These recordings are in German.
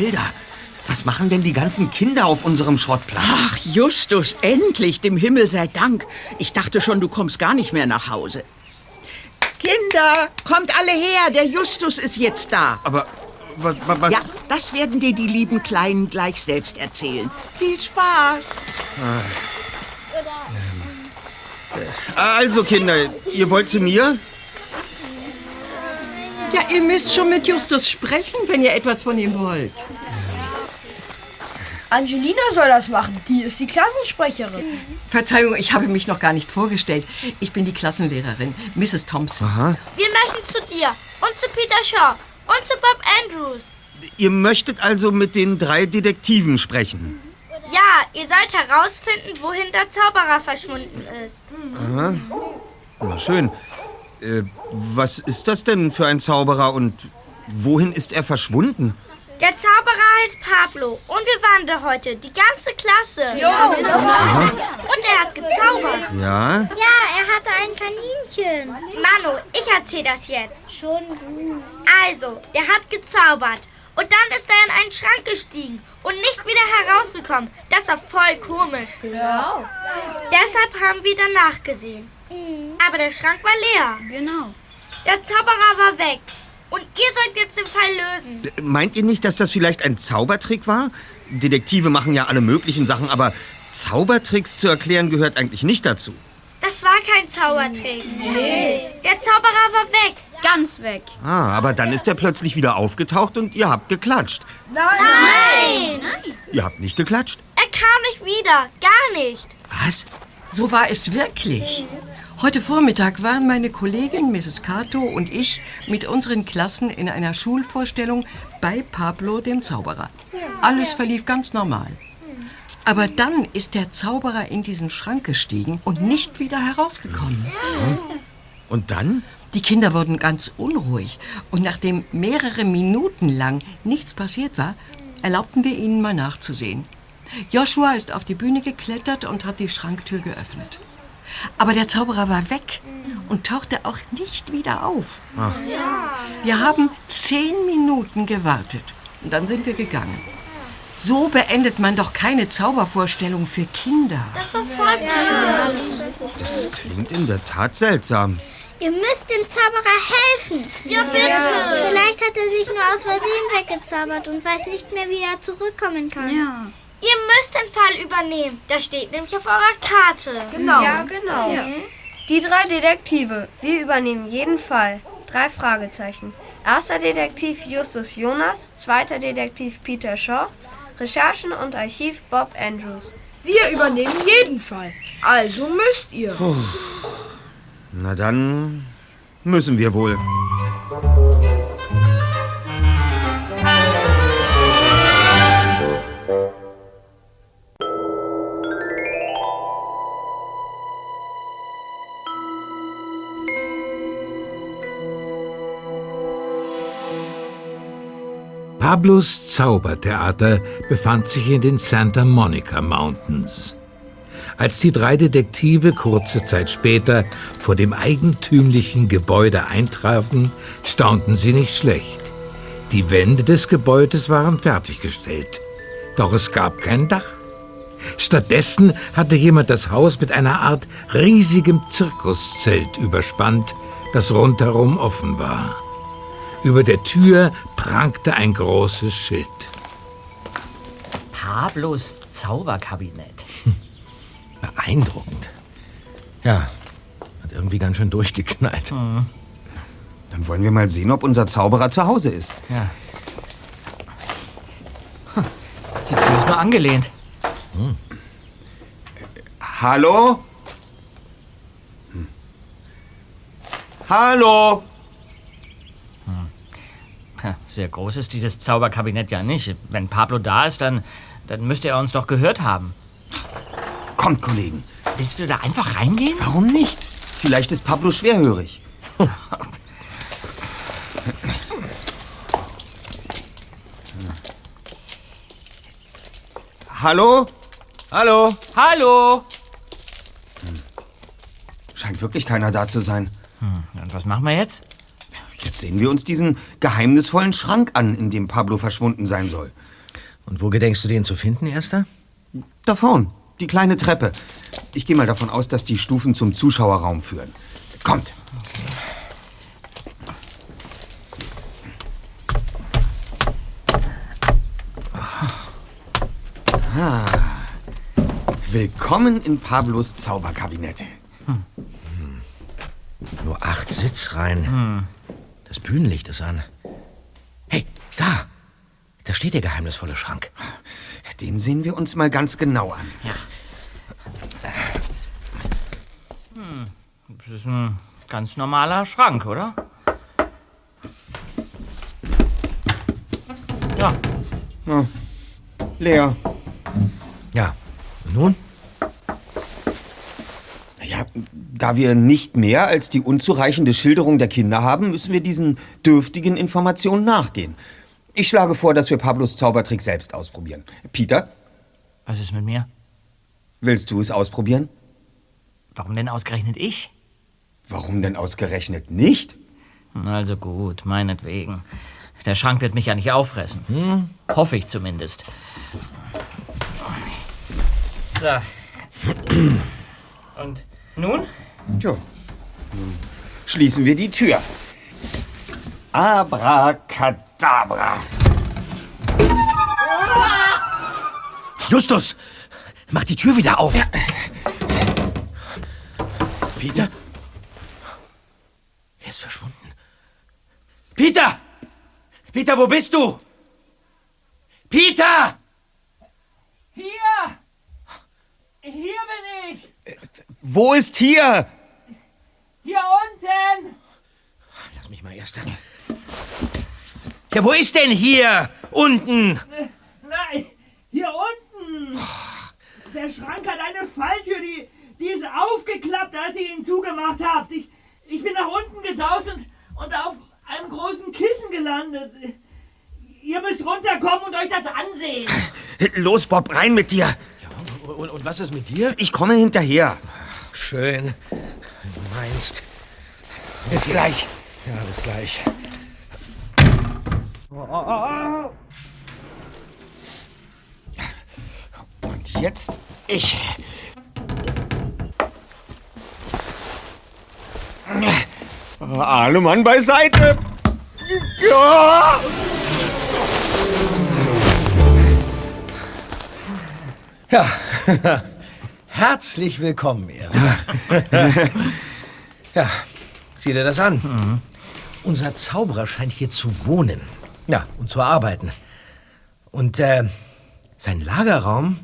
Mathilda, was machen denn die ganzen Kinder auf unserem Schrottplatz? Ach, Justus, endlich, dem Himmel sei Dank. Ich dachte schon, du kommst gar nicht mehr nach Hause. Kinder, kommt alle her, der Justus ist jetzt da. Aber wa, wa, was? Ja, das werden dir die lieben Kleinen gleich selbst erzählen. Viel Spaß. Also, Kinder, ihr wollt zu mir? Ja, ihr müsst schon mit Justus sprechen, wenn ihr etwas von ihm wollt. Angelina soll das machen. Die ist die Klassensprecherin. Verzeihung, ich habe mich noch gar nicht vorgestellt. Ich bin die Klassenlehrerin, Mrs. Thompson. Wir möchten zu dir und zu Peter Shaw und zu Bob Andrews. Ihr möchtet also mit den drei Detektiven sprechen. Ja, ihr sollt herausfinden, wohin der Zauberer verschwunden ist. Na schön. Äh, was ist das denn für ein Zauberer und wohin ist er verschwunden? Der Zauberer heißt Pablo und wir waren da heute, die ganze Klasse. Ja, Und er hat gezaubert. Ja? Ja, er hatte ein Kaninchen. Manu, ich erzähl das jetzt. Schon gut. Also, der hat gezaubert. Und dann ist er in einen Schrank gestiegen und nicht wieder herausgekommen. Das war voll komisch. Ja. Deshalb haben wir danach gesehen. Aber der Schrank war leer. Genau. Der Zauberer war weg. Und ihr sollt jetzt den Fall lösen. Äh, Meint ihr nicht, dass das vielleicht ein Zaubertrick war? Detektive machen ja alle möglichen Sachen, aber Zaubertricks zu erklären gehört eigentlich nicht dazu. Das war kein Zaubertrick. Nee. Der Zauberer war weg. Ganz weg. Ah, aber dann ist er plötzlich wieder aufgetaucht und ihr habt geklatscht. Nein. Ihr habt nicht geklatscht? Er kam nicht wieder. Gar nicht. Was? So war es wirklich. Heute Vormittag waren meine Kollegin Mrs. Cato und ich mit unseren Klassen in einer Schulvorstellung bei Pablo dem Zauberer. Alles verlief ganz normal. Aber dann ist der Zauberer in diesen Schrank gestiegen und nicht wieder herausgekommen. Und dann? Die Kinder wurden ganz unruhig und nachdem mehrere Minuten lang nichts passiert war, erlaubten wir ihnen mal nachzusehen. Joshua ist auf die Bühne geklettert und hat die Schranktür geöffnet. Aber der Zauberer war weg und tauchte auch nicht wieder auf. Wir haben zehn Minuten gewartet und dann sind wir gegangen. So beendet man doch keine Zaubervorstellung für Kinder. Das war voll blöd. Das klingt in der Tat seltsam. Ihr müsst dem Zauberer helfen. Ja, bitte. Vielleicht hat er sich nur aus Versehen weggezaubert und weiß nicht mehr, wie er zurückkommen kann. Ja. Ihr müsst den Fall übernehmen. Das steht nämlich auf eurer Karte. Genau. Ja, genau. Die drei Detektive. Wir übernehmen jeden Fall. Drei Fragezeichen. Erster Detektiv Justus Jonas, zweiter Detektiv Peter Shaw, Recherchen und Archiv Bob Andrews. Wir übernehmen jeden Fall. Also müsst ihr. Na dann müssen wir wohl. Pablos Zaubertheater befand sich in den Santa Monica Mountains. Als die drei Detektive kurze Zeit später vor dem eigentümlichen Gebäude eintrafen, staunten sie nicht schlecht. Die Wände des Gebäudes waren fertiggestellt, doch es gab kein Dach. Stattdessen hatte jemand das Haus mit einer Art riesigem Zirkuszelt überspannt, das rundherum offen war. Über der Tür prangte ein großes Schild. Pablos Zauberkabinett. Beeindruckend. Ja, hat irgendwie ganz schön durchgeknallt. Dann wollen wir mal sehen, ob unser Zauberer zu Hause ist. Ja. Hm, Die Tür ist nur angelehnt. Hallo? Hm. Hallo? Sehr groß ist dieses Zauberkabinett ja nicht. Wenn Pablo da ist, dann, dann müsste er uns doch gehört haben. Kommt, Kollegen. Willst du da einfach reingehen? Warum nicht? Vielleicht ist Pablo schwerhörig. Hallo? Hallo? Hallo! Scheint wirklich keiner da zu sein. Und was machen wir jetzt? Jetzt sehen wir uns diesen geheimnisvollen Schrank an, in dem Pablo verschwunden sein soll. Und wo gedenkst du den zu finden, Erster? Da vorn, die kleine Treppe. Ich gehe mal davon aus, dass die Stufen zum Zuschauerraum führen. Kommt. Ah. Willkommen in Pablos Zauberkabinett. Nur acht Sitzreihen. Das Bühnenlicht ist an. Hey, da! Da steht der geheimnisvolle Schrank. Den sehen wir uns mal ganz genau an. Das ist ein ganz normaler Schrank, oder? Ja, Leer. Ja. Und nun? Ja, da wir nicht mehr als die unzureichende Schilderung der Kinder haben, müssen wir diesen dürftigen Informationen nachgehen. Ich schlage vor, dass wir Pablos Zaubertrick selbst ausprobieren. Peter, was ist mit mir? willst du es ausprobieren? Warum denn ausgerechnet ich? Warum denn ausgerechnet nicht? Also gut, meinetwegen. Der Schrank wird mich ja nicht auffressen. Hm? Hoffe ich zumindest. So. Und nun? Tja, nun schließen wir die Tür. Abracadabra. Justus! Mach die Tür wieder auf! Peter? Er ist verschwunden. Peter! Peter, wo bist du? Peter! Hier! Hier bin ich! Wo ist hier? Hier unten! Lass mich mal erst dann. Ja, wo ist denn hier? Unten! Nein, hier unten. Der Schrank hat eine Falltür, die, die ist aufgeklappt, als ihr ihn zugemacht habt. Ich, ich bin nach unten gesaust und, und auf einem großen Kissen gelandet. Ihr müsst runterkommen und euch das ansehen. Los, Bob, rein mit dir. Und, und was ist mit dir? Ich komme hinterher. Schön. Du meinst. Bis gleich. Ja, bis gleich. Und jetzt ich. Alle Mann beiseite. Ja! Ja. Herzlich willkommen, Erster. ja, sieh dir das an. Unser Zauberer scheint hier zu wohnen. Ja, und zu arbeiten. Und äh, sein Lagerraum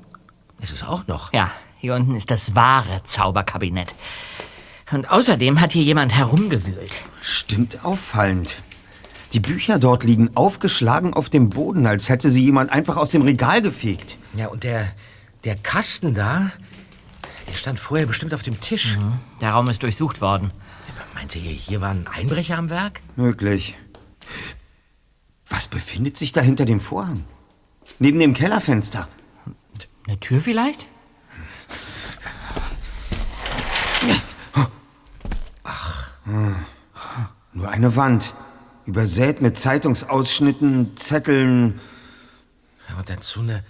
ist es auch noch. Ja, hier unten ist das wahre Zauberkabinett. Und außerdem hat hier jemand herumgewühlt. Stimmt auffallend. Die Bücher dort liegen aufgeschlagen auf dem Boden, als hätte sie jemand einfach aus dem Regal gefegt. Ja, und der, der Kasten da, der stand vorher bestimmt auf dem Tisch. Der Raum ist durchsucht worden. Meinte ihr, hier war ein Einbrecher am Werk? Möglich. Was befindet sich da hinter dem Vorhang? Neben dem Kellerfenster. Eine Tür vielleicht? Nur eine Wand. Übersät mit Zeitungsausschnitten, Zetteln. Ja, und dazu eine,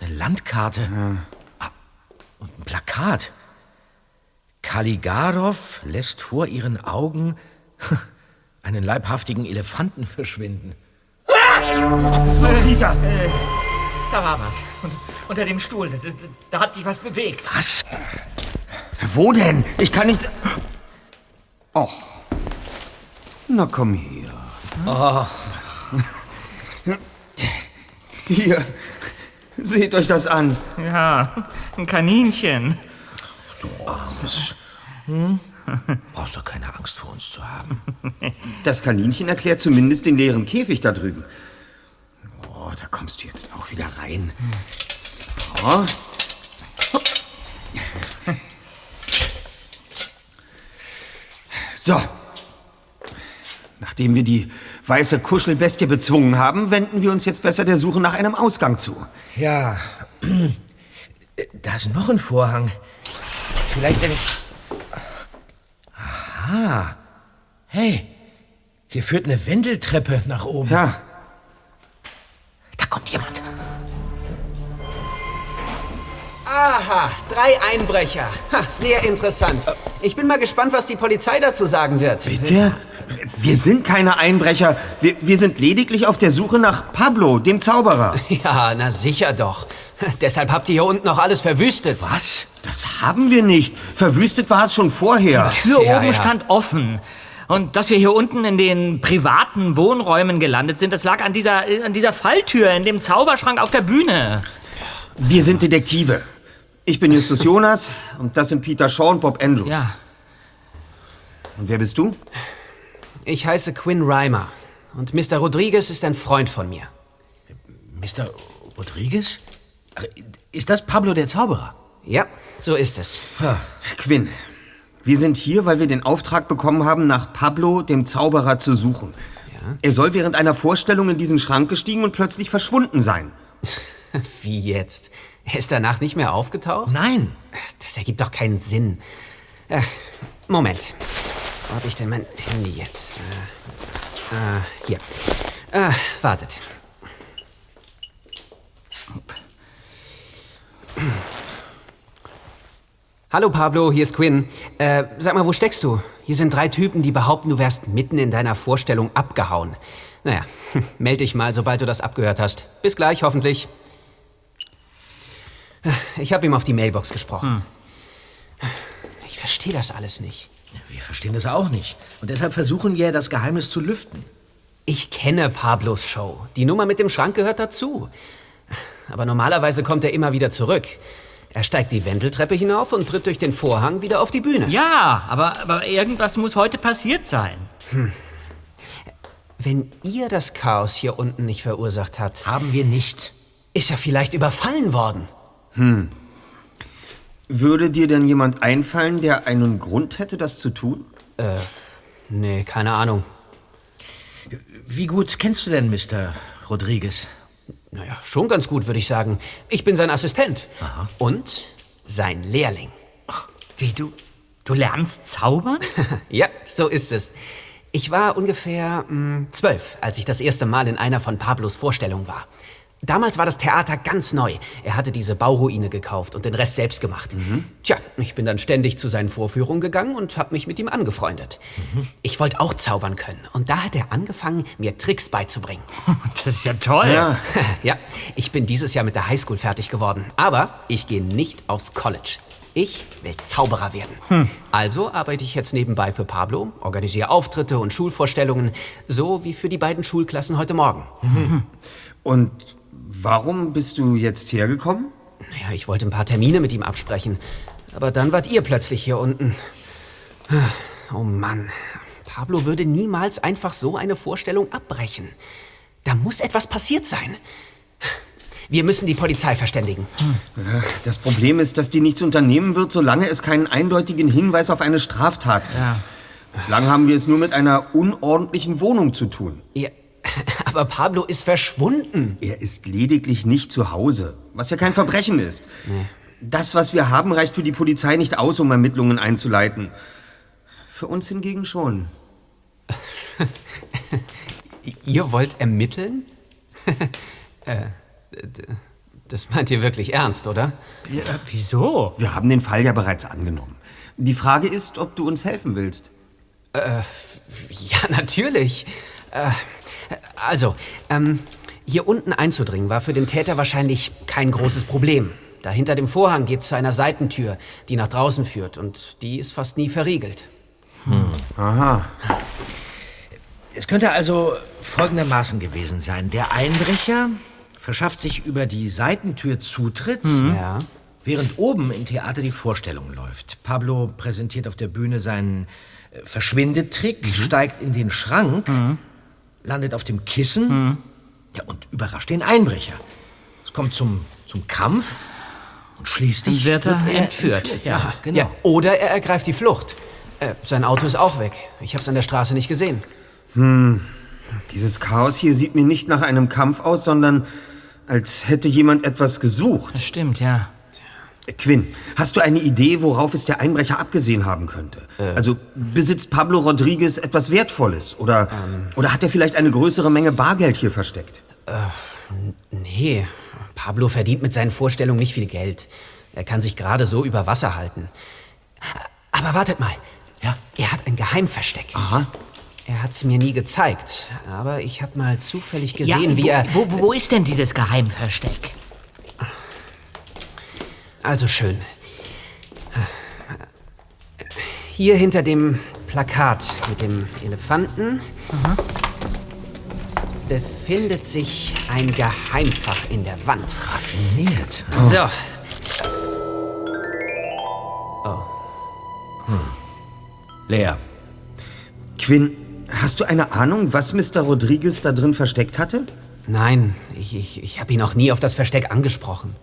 eine Landkarte. Ah, Und ein Plakat. Kaligarov lässt vor ihren Augen einen leibhaftigen Elefanten verschwinden. Peter! Da war was. Und, unter dem Stuhl. Da, da, hat sich was bewegt. Was? Wo denn? Ich kann nicht. Och. Na komm her. Oh, Hier. Seht euch das an. Ja, ein Kaninchen. brauchst doch keine Angst vor uns zu haben. Das Kaninchen erklärt zumindest den leeren Käfig da drüben. Oh, da kommst du jetzt auch wieder rein. So. So. Nachdem wir die weiße Kuschelbestie bezwungen haben, wenden wir uns jetzt besser der Suche nach einem Ausgang zu. Ja, da ist noch ein Vorhang. Vielleicht ein... Aha. Hey, Hier führt eine Wendeltreppe nach oben. Ja. Da kommt jemand. Aha, drei Einbrecher. Ha, sehr interessant. Ich bin mal gespannt, was die Polizei dazu sagen wird. Bitte? Wir sind keine Einbrecher. Wir, wir sind lediglich auf der Suche nach Pablo, dem Zauberer. Ja, na sicher doch. Deshalb habt ihr hier unten noch alles verwüstet. Was? Das haben wir nicht. Verwüstet war es schon vorher. Die Tür Ja, oben ja. stand offen. Und dass wir hier unten in den privaten Wohnräumen gelandet sind, das lag an dieser, an dieser Falltür in dem Zauberschrank auf der Bühne. Wir sind Detektive. Ich bin Justus Jonas und das sind Peter Shaw und Bob Andrews. Ja. Und wer bist du? Ich heiße Quinn Reimer. Und Mr. Rodriguez ist ein Freund von mir. Mr. Rodriguez? Ach, Ist das Pablo der Zauberer? Ja, so ist es. Quinn. Wir sind hier, weil wir den Auftrag bekommen haben, nach Pablo, dem Zauberer, zu suchen. Er soll während einer Vorstellung in diesen Schrank gestiegen und plötzlich verschwunden sein. Wie jetzt? Er ist danach nicht mehr aufgetaucht? Nein. Das ergibt doch keinen Sinn. Äh, Moment. Wo hab ich denn mein Handy jetzt? Äh, äh, hier. Äh, wartet. Hallo Pablo, hier ist Quinn. Äh, sag mal, wo steckst du? Hier sind drei Typen, die behaupten, du wärst mitten in deiner Vorstellung abgehauen. Naja, meld dich mal, sobald du das abgehört hast. Bis gleich, hoffentlich. Ich habe ihm auf die Mailbox gesprochen. Ich verstehe das alles nicht. Wir verstehen das auch nicht. Und deshalb versuchen wir, das Geheimnis zu lüften. Ich kenne Pablos Show. Die Nummer mit dem Schrank gehört dazu. Aber normalerweise kommt er immer wieder zurück. Er steigt die Wendeltreppe hinauf und tritt durch den Vorhang wieder auf die Bühne. Ja, aber, aber irgendwas muss heute passiert sein. Wenn ihr das Chaos hier unten nicht verursacht habt, Haben wir nicht. ist er vielleicht überfallen worden. Hm. Würde dir denn jemand einfallen, der einen Grund hätte, das zu tun? Äh, nee, keine Ahnung. Wie gut kennst du denn Mr. Rodriguez? Naja, schon ganz gut, würde ich sagen. Ich bin sein Assistent. Und sein Lehrling. Wie du? Du lernst zaubern? ja, so ist es. Ich war ungefähr mh, zwölf, als ich das erste Mal in einer von Pablos Vorstellungen war. Damals war das Theater ganz neu. Er hatte diese Bauruine gekauft und den Rest selbst gemacht. Tja, ich bin dann ständig zu seinen Vorführungen gegangen und habe mich mit ihm angefreundet. Ich wollte auch zaubern können. Und da hat er angefangen, mir Tricks beizubringen. Das ist ja toll. Ja. ja, ich bin dieses Jahr mit der Highschool fertig geworden. Aber ich gehe nicht aufs College. Ich will Zauberer werden. Hm. Also arbeite ich jetzt nebenbei für Pablo, organisiere Auftritte und Schulvorstellungen, so wie für die beiden Schulklassen heute Morgen. Und warum bist du jetzt hergekommen? Naja, ich wollte ein paar Termine mit ihm absprechen. Aber dann wart ihr plötzlich hier unten. Oh Mann. Pablo würde niemals einfach so eine Vorstellung abbrechen. Da muss etwas passiert sein. Wir müssen die Polizei verständigen. Ja, Das Problem ist, dass die nichts unternehmen wird, solange es keinen eindeutigen Hinweis auf eine Straftat gibt. Bislang haben wir es nur mit einer unordentlichen Wohnung zu tun. Ja, aber Pablo ist verschwunden. Er ist lediglich nicht zu Hause, was ja kein Verbrechen ist. Das, was wir haben, reicht für die Polizei nicht aus, um Ermittlungen einzuleiten. Für uns hingegen schon. Ihr wollt ermitteln? äh, das meint ihr wirklich ernst, oder? Ja, wieso? Wir haben den Fall ja bereits angenommen. Die Frage ist, ob du uns helfen willst. Äh, ja, natürlich. Äh, also, ähm, hier unten einzudringen war für den Täter wahrscheinlich kein großes Problem. Da hinter dem Vorhang geht's zu einer Seitentür, die nach draußen führt und die ist fast nie verriegelt. Aha. Es könnte also folgendermaßen gewesen sein. Der Einbrecher verschafft sich über die Seitentür Zutritt, Ja. während oben im Theater die Vorstellung läuft. Pablo präsentiert auf der Bühne seinen äh, Verschwindetrick, steigt in den Schrank, landet auf dem Kissen ja, und überrascht den Einbrecher. Es kommt zum, zum Kampf und schließlich Dann wird er entführt, ja. genau. Ja, oder er ergreift die Flucht. Äh, sein Auto ist auch weg. Ich hab's an der Straße nicht gesehen. Hm. Dieses Chaos hier sieht mir nicht nach einem Kampf aus, sondern als hätte jemand etwas gesucht. Das stimmt, ja. Quinn, hast du eine Idee, worauf es der Einbrecher abgesehen haben könnte? Also besitzt Pablo Rodriguez etwas Wertvolles? Oder, oder hat er vielleicht eine größere Menge Bargeld hier versteckt? Nee, Pablo verdient mit seinen Vorstellungen nicht viel Geld. Er kann sich gerade so über Wasser halten. Aber wartet mal. Ja? Er hat ein Geheimversteck. Aha. Er hat's mir nie gezeigt, aber ich habe mal zufällig gesehen, ja, wie wo, er... Wo, wo ist denn dieses Geheimversteck? Also schön. Hier hinter dem Plakat mit dem Elefanten befindet sich ein Geheimfach in der Wand. Raffiniert. So. Leer. Quinn, hast du eine Ahnung, was Mr. Rodriguez da drin versteckt hatte? Nein, ich, ich, ich habe ihn noch nie auf das Versteck angesprochen.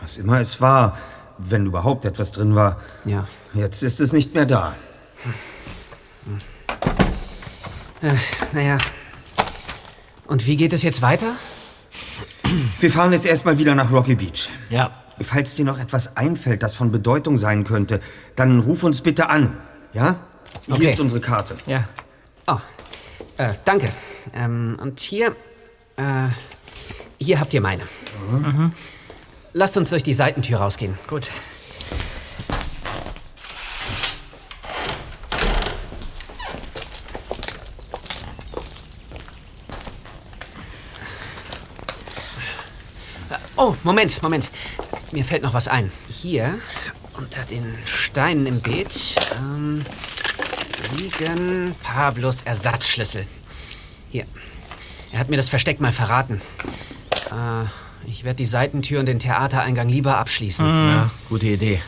Was immer es war, wenn überhaupt etwas drin war. Ja. Jetzt ist es nicht mehr da. Äh, naja. Und wie geht es jetzt weiter? Wir fahren jetzt erstmal wieder nach Rocky Beach. Ja. Falls dir noch etwas einfällt, das von Bedeutung sein könnte, dann ruf uns bitte an. Ja? Hier Okay. ist unsere Karte. Ja. Oh, äh, danke. Ähm, und hier, äh, hier habt ihr meine. Mhm. Lasst uns durch die Seitentür rausgehen. Gut. Oh, Moment, Moment. Mir fällt noch was ein. Hier, unter den Steinen im Beet, ähm, liegen Pablos Ersatzschlüssel. Hier. Er hat mir das Versteck mal verraten. Äh, ich werde die Seitentür und den Theatereingang lieber abschließen. Ja, gute Idee.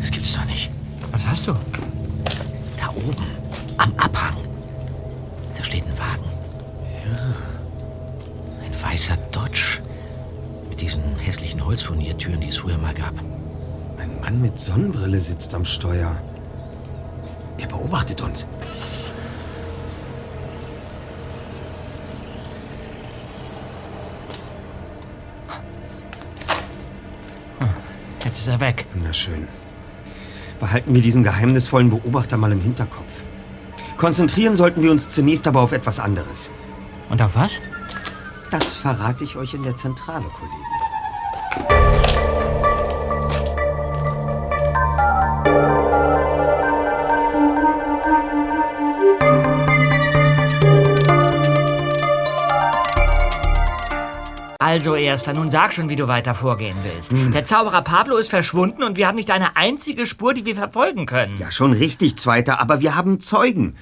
Das gibt's doch nicht. Was hast du? Da oben, am Abhang. Da steht ein Wagen. Ja. Ein weißer Dodge. Mit diesen hässlichen Holzfurniertüren, die es früher mal gab. Ein Mann mit Sonnenbrille sitzt am Steuer. Er beobachtet uns. Jetzt ist er weg. Na schön. Behalten wir diesen geheimnisvollen Beobachter mal im Hinterkopf. Konzentrieren sollten wir uns zunächst aber auf etwas anderes. Und auf was? Das verrate ich euch in der Zentrale, Kollegen. Also, Erster, nun sag schon, wie du weiter vorgehen willst. Der Zauberer Pablo ist verschwunden und wir haben nicht eine einzige Spur, die wir verfolgen können. Ja, schon richtig, Zweiter, aber wir haben Zeugen.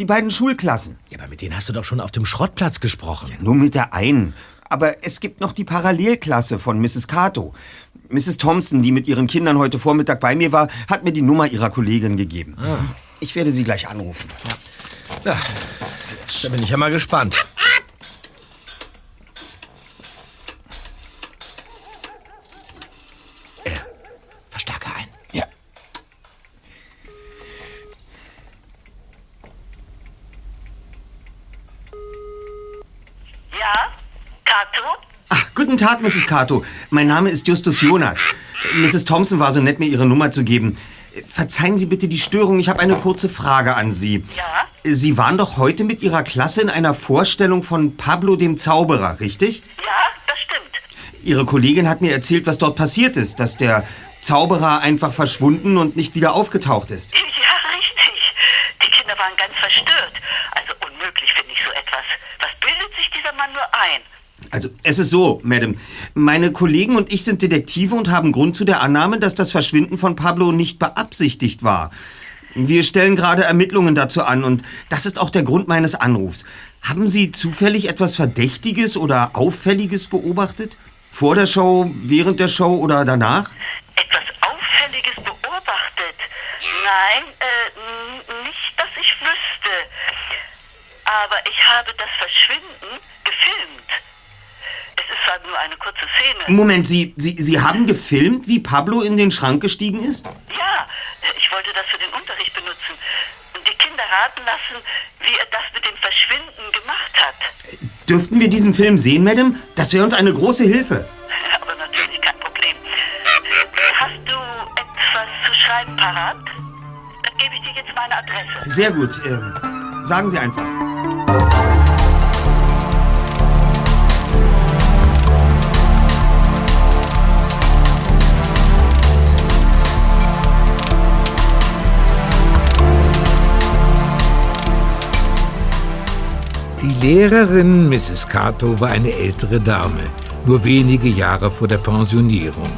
Die beiden Schulklassen. Ja, aber mit denen hast du doch schon auf dem Schrottplatz gesprochen. Nur mit der einen. Aber es gibt noch die Parallelklasse von Mrs. Cato. Mrs. Thompson, die mit ihren Kindern heute Vormittag bei mir war, hat mir die Nummer ihrer Kollegin gegeben. Ich werde sie gleich anrufen. Ja, da bin ich ja mal gespannt. Äh, Verstärker ein. Ja. Ja? Kato? Ach, guten Tag, Mrs. Cato. Mein Name ist Justus Jonas. Mrs. Thompson war so nett, mir Ihre Nummer zu geben. Verzeihen Sie bitte die Störung. Ich habe eine kurze Frage an Sie. Ja? Sie waren doch heute mit Ihrer Klasse in einer Vorstellung von Pablo dem Zauberer, richtig? Ja, das stimmt. Ihre Kollegin hat mir erzählt, was dort passiert ist, dass der Zauberer einfach verschwunden und nicht wieder aufgetaucht ist. Ja, richtig. Die Kinder waren ganz verstört. Also unmöglich finde ich so etwas. Was bildet sich dieser Mann nur ein? Also, es ist so, Madam. Meine Kollegen und ich sind Detektive und haben Grund zu der Annahme, dass das Verschwinden von Pablo nicht beabsichtigt war. Wir stellen gerade Ermittlungen dazu an und das ist auch der Grund meines Anrufs. Haben Sie zufällig etwas Verdächtiges oder Auffälliges beobachtet? Vor der Show, während der Show oder danach? Etwas Auffälliges beobachtet? Nein, äh, nicht, dass ich wüsste. Aber ich habe das Verschwinden gefilmt. Es ist zwar nur eine kurze Szene. Moment, Sie, Sie, Sie haben gefilmt, wie Pablo in den Schrank gestiegen ist? Ja, ich wollte das für den Unterricht benutzen. Und die Kinder raten lassen, wie er das mit dem Verschwinden gemacht hat. Dürften wir diesen Film sehen, Madame? Das wäre uns eine große Hilfe. Aber natürlich kein Problem. Hast du etwas zu schreiben parat? Dann gebe ich dir jetzt meine Adresse. Sehr gut. Ähm, sagen Sie einfach. Die Lehrerin Mrs. Cato war eine ältere Dame, nur wenige Jahre vor der Pensionierung.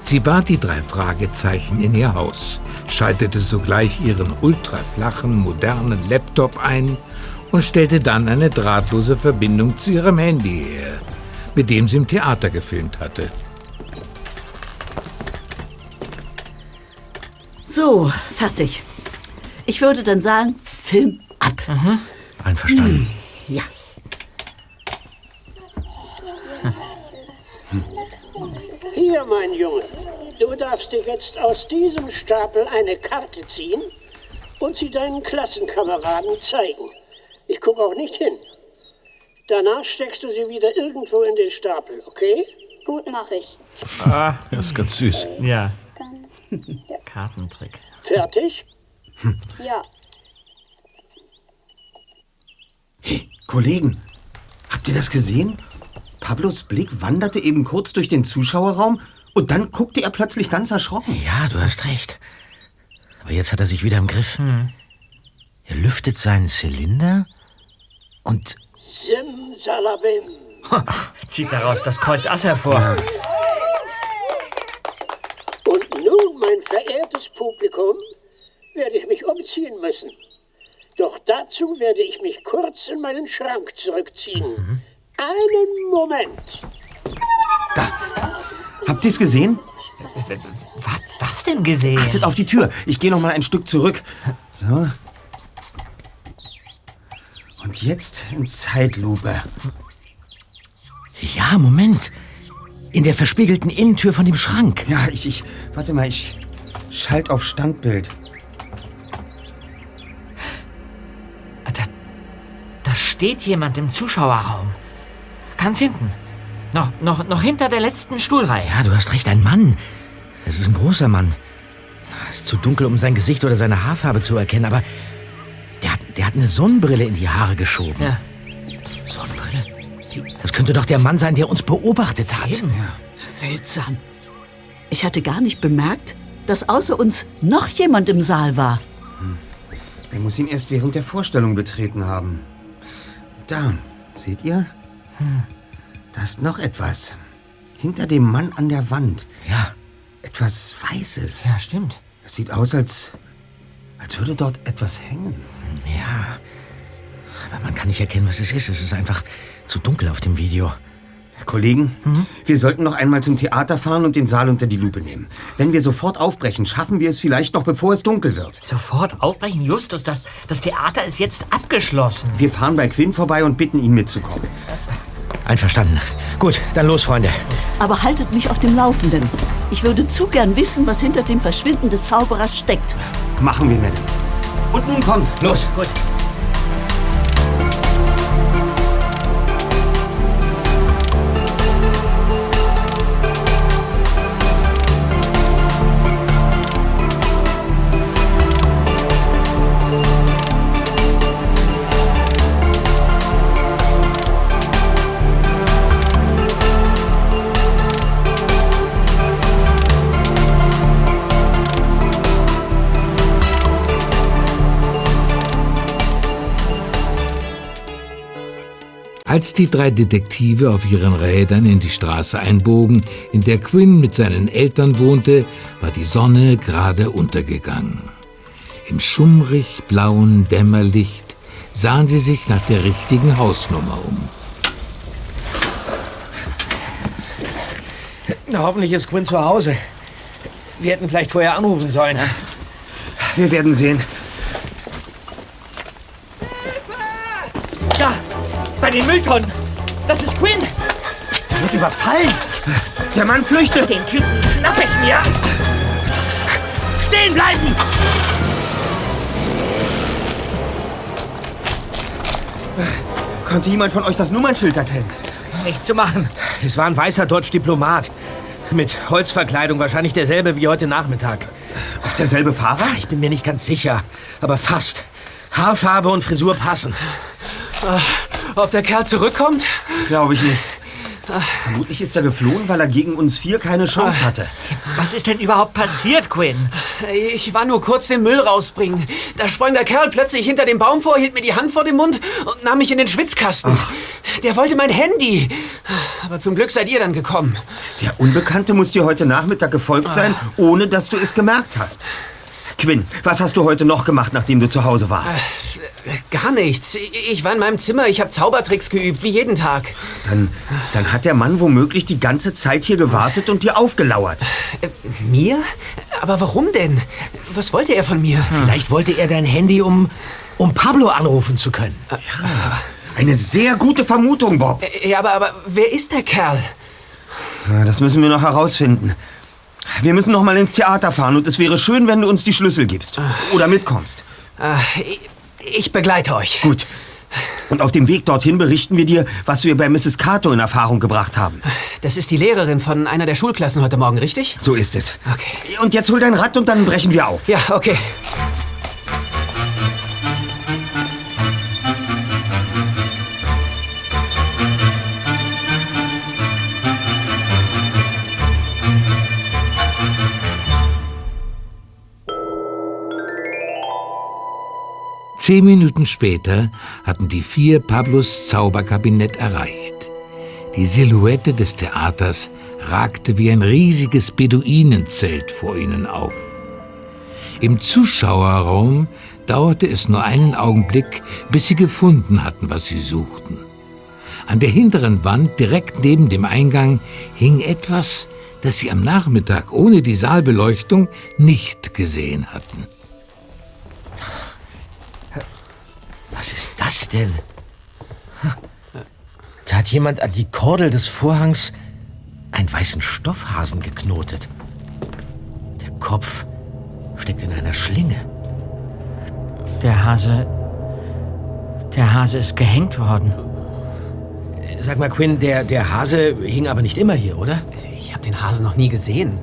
Sie bat die drei Fragezeichen in ihr Haus, schaltete sogleich ihren ultraflachen, modernen Laptop ein und stellte dann eine drahtlose Verbindung zu ihrem Handy her, mit dem sie im Theater gefilmt hatte. So, fertig. Ich würde dann sagen, Film ab. Einverstanden. Ja. Hier, mein Junge, du darfst dir jetzt aus diesem Stapel eine Karte ziehen und sie deinen Klassenkameraden zeigen. Ich gucke auch nicht hin. Danach steckst du sie wieder irgendwo in den Stapel, okay? Gut, mach ich. Ah, Das ist ganz süß. ja. Kartentrick. Fertig? Ja. Kollegen, habt ihr das gesehen? Pablos Blick wanderte eben kurz durch den Zuschauerraum und dann guckte er plötzlich ganz erschrocken. Ja, du hast recht. Aber jetzt hat er sich wieder im Griff. Er lüftet seinen Zylinder und Simsalabim. Zieht daraus das Kreuz Ass hervor. Und nun, mein verehrtes Publikum, werde ich mich umziehen müssen. Doch dazu werde ich mich kurz in meinen Schrank zurückziehen. Einen Moment. Habt ihr es gesehen? Was, was denn gesehen? Achtet auf die Tür. Ich gehe noch mal ein Stück zurück. So. Und jetzt in Zeitlupe. Ja, Moment. In der verspiegelten Innentür von dem Schrank. Ja, ich, ich, warte mal, ich schalt auf Standbild. Steht jemand im Zuschauerraum. Ganz hinten. Noch, noch, noch hinter der letzten Stuhlreihe. Ja, du hast recht, ein Mann. Das ist ein großer Mann. Ist zu dunkel, um sein Gesicht oder seine Haarfarbe zu erkennen, aber der hat, der hat eine Sonnenbrille in die Haare geschoben. Ja. Sonnenbrille? Das könnte doch der Mann sein, der uns beobachtet hat. Seltsam. Ich hatte gar nicht bemerkt, dass außer uns noch jemand im Saal war. Er muss ihn erst während der Vorstellung betreten haben. Da, seht ihr? Da ist noch etwas. Hinter dem Mann an der Wand. Ja. Etwas Weißes. Ja, stimmt. Es sieht aus, als, als würde dort etwas hängen. Ja. Aber man kann nicht erkennen, was es ist. Es ist einfach zu dunkel auf dem Video. Kollegen, wir sollten noch einmal zum Theater fahren und den Saal unter die Lupe nehmen. Wenn wir sofort aufbrechen, schaffen wir es vielleicht noch, bevor es dunkel wird. Sofort aufbrechen, Justus. Das, das Theater ist jetzt abgeschlossen. Wir fahren bei Quinn vorbei und bitten ihn mitzukommen. Einverstanden. Gut, dann los, Freunde. Aber haltet mich auf dem Laufenden. Ich würde zu gern wissen, was hinter dem Verschwinden des Zauberers steckt. Machen wir, Madame. Und nun kommt. Los. Gut. Als die drei Detektive auf ihren Rädern in die Straße einbogen, in der Quinn mit seinen Eltern wohnte, war die Sonne gerade untergegangen. Im schummrig blauen Dämmerlicht sahen sie sich nach der richtigen Hausnummer um. Na, hoffentlich ist Quinn zu Hause. Wir hätten vielleicht vorher anrufen sollen. Wir werden sehen. Bei den Mülltonnen! Das ist Quinn! Er wird überfallen. Der Mann flüchtet. Den Typen schnapp ich mir! Stehen bleiben! Konnte jemand von euch das Nummernschild erkennen? Nichts zu machen. Es war ein weißer Dodge-Diplomat. Mit Holzverkleidung, wahrscheinlich derselbe wie heute Nachmittag. Auch derselbe Fahrer? Ich bin mir nicht ganz sicher, aber fast. Haarfarbe und Frisur passen. Ob der Kerl zurückkommt? Glaube ich nicht. Vermutlich ist er geflohen, weil er gegen uns vier keine Chance hatte. Was ist denn überhaupt passiert, Quinn? Ich war nur kurz den Müll rausbringen. Da sprang der Kerl plötzlich hinter dem Baum vor, hielt mir die Hand vor den Mund und nahm mich in den Schwitzkasten. Der wollte mein Handy. Aber zum Glück seid ihr dann gekommen. Der Unbekannte muss dir heute Nachmittag gefolgt sein, ohne dass du es gemerkt hast. Quinn, was hast du heute noch gemacht, nachdem du zu Hause warst? Gar nichts. Ich war in meinem Zimmer, ich habe Zaubertricks geübt, wie jeden Tag. Dann, dann hat der Mann womöglich die ganze Zeit hier gewartet und dir aufgelauert. Mir? Aber warum denn? Was wollte er von mir? Vielleicht wollte er dein Handy, um, um Pablo anrufen zu können. Eine sehr gute Vermutung, Bob. Ja, aber, aber wer ist der Kerl? Ja, Das müssen wir noch herausfinden. Wir müssen noch mal ins Theater fahren und es wäre schön, wenn du uns die Schlüssel gibst. Oder mitkommst. Ich, ich begleite euch. Gut. Und auf dem Weg dorthin berichten wir dir, was wir bei Mrs. Cato in Erfahrung gebracht haben. Das ist die Lehrerin von einer der Schulklassen heute Morgen, richtig? So ist es. Okay. Und jetzt hol dein Rad und dann brechen wir auf. Ja, okay. Zehn Minuten später hatten die vier Pablos Zauberkabinett erreicht. Die Silhouette des Theaters ragte wie ein riesiges Beduinenzelt vor ihnen auf. Im Zuschauerraum dauerte es nur einen Augenblick, bis sie gefunden hatten, was sie suchten. An der hinteren Wand, direkt neben dem Eingang, hing etwas, das sie am Nachmittag ohne die Saalbeleuchtung nicht gesehen hatten. Was ist das denn? Da hat jemand an die Kordel des Vorhangs einen weißen Stoffhasen geknotet. Der Kopf steckt in einer Schlinge. Der Hase. Der Hase ist gehängt worden. Sag mal, Quinn, der, der Hase hing aber nicht immer hier, oder? Ich habe den Hasen noch nie gesehen.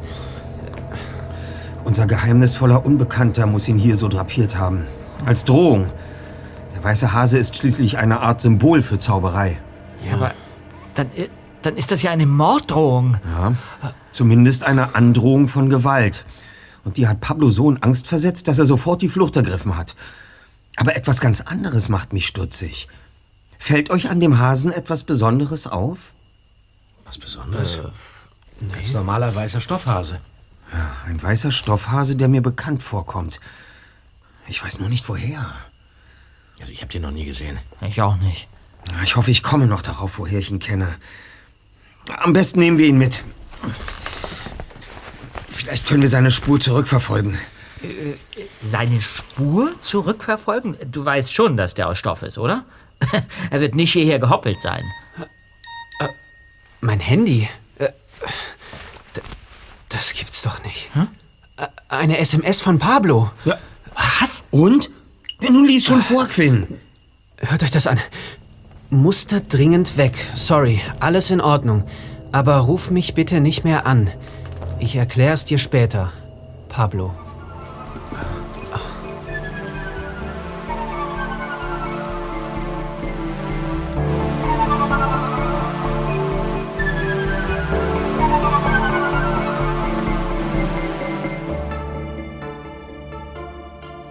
Unser geheimnisvoller Unbekannter muss ihn hier so drapiert haben. Als Drohung. Der weiße Hase ist schließlich eine Art Symbol für Zauberei. Aber dann, dann ist das ja eine Morddrohung. Ja, zumindest eine Androhung von Gewalt. Und die hat Pablo so in Angst versetzt, dass er sofort die Flucht ergriffen hat. Aber etwas ganz anderes macht mich stutzig. Fällt euch an dem Hasen etwas Besonderes auf? Was Besonderes? Ganz normaler weißer Stoffhase. Ja, ein weißer Stoffhase, der mir bekannt vorkommt. Ich weiß nur nicht woher. Also ich habe den noch nie gesehen. Ich auch nicht. Ich hoffe, ich komme noch darauf, woher ich ihn kenne. Am besten nehmen wir ihn mit. Vielleicht können wir seine Spur zurückverfolgen. Seine Spur zurückverfolgen? Du weißt schon, dass der aus Stoff ist, oder? er wird nicht hierher gehoppelt sein. Mein Handy? Äh, d- Das gibt's doch nicht. Äh, Eine SMS von Pablo. Was? Und? Nun lies schon vor, Quinn. Hört euch das an. Muster dringend weg. Sorry, alles in Ordnung. Aber ruf mich bitte nicht mehr an. Ich erklär's dir später. Pablo.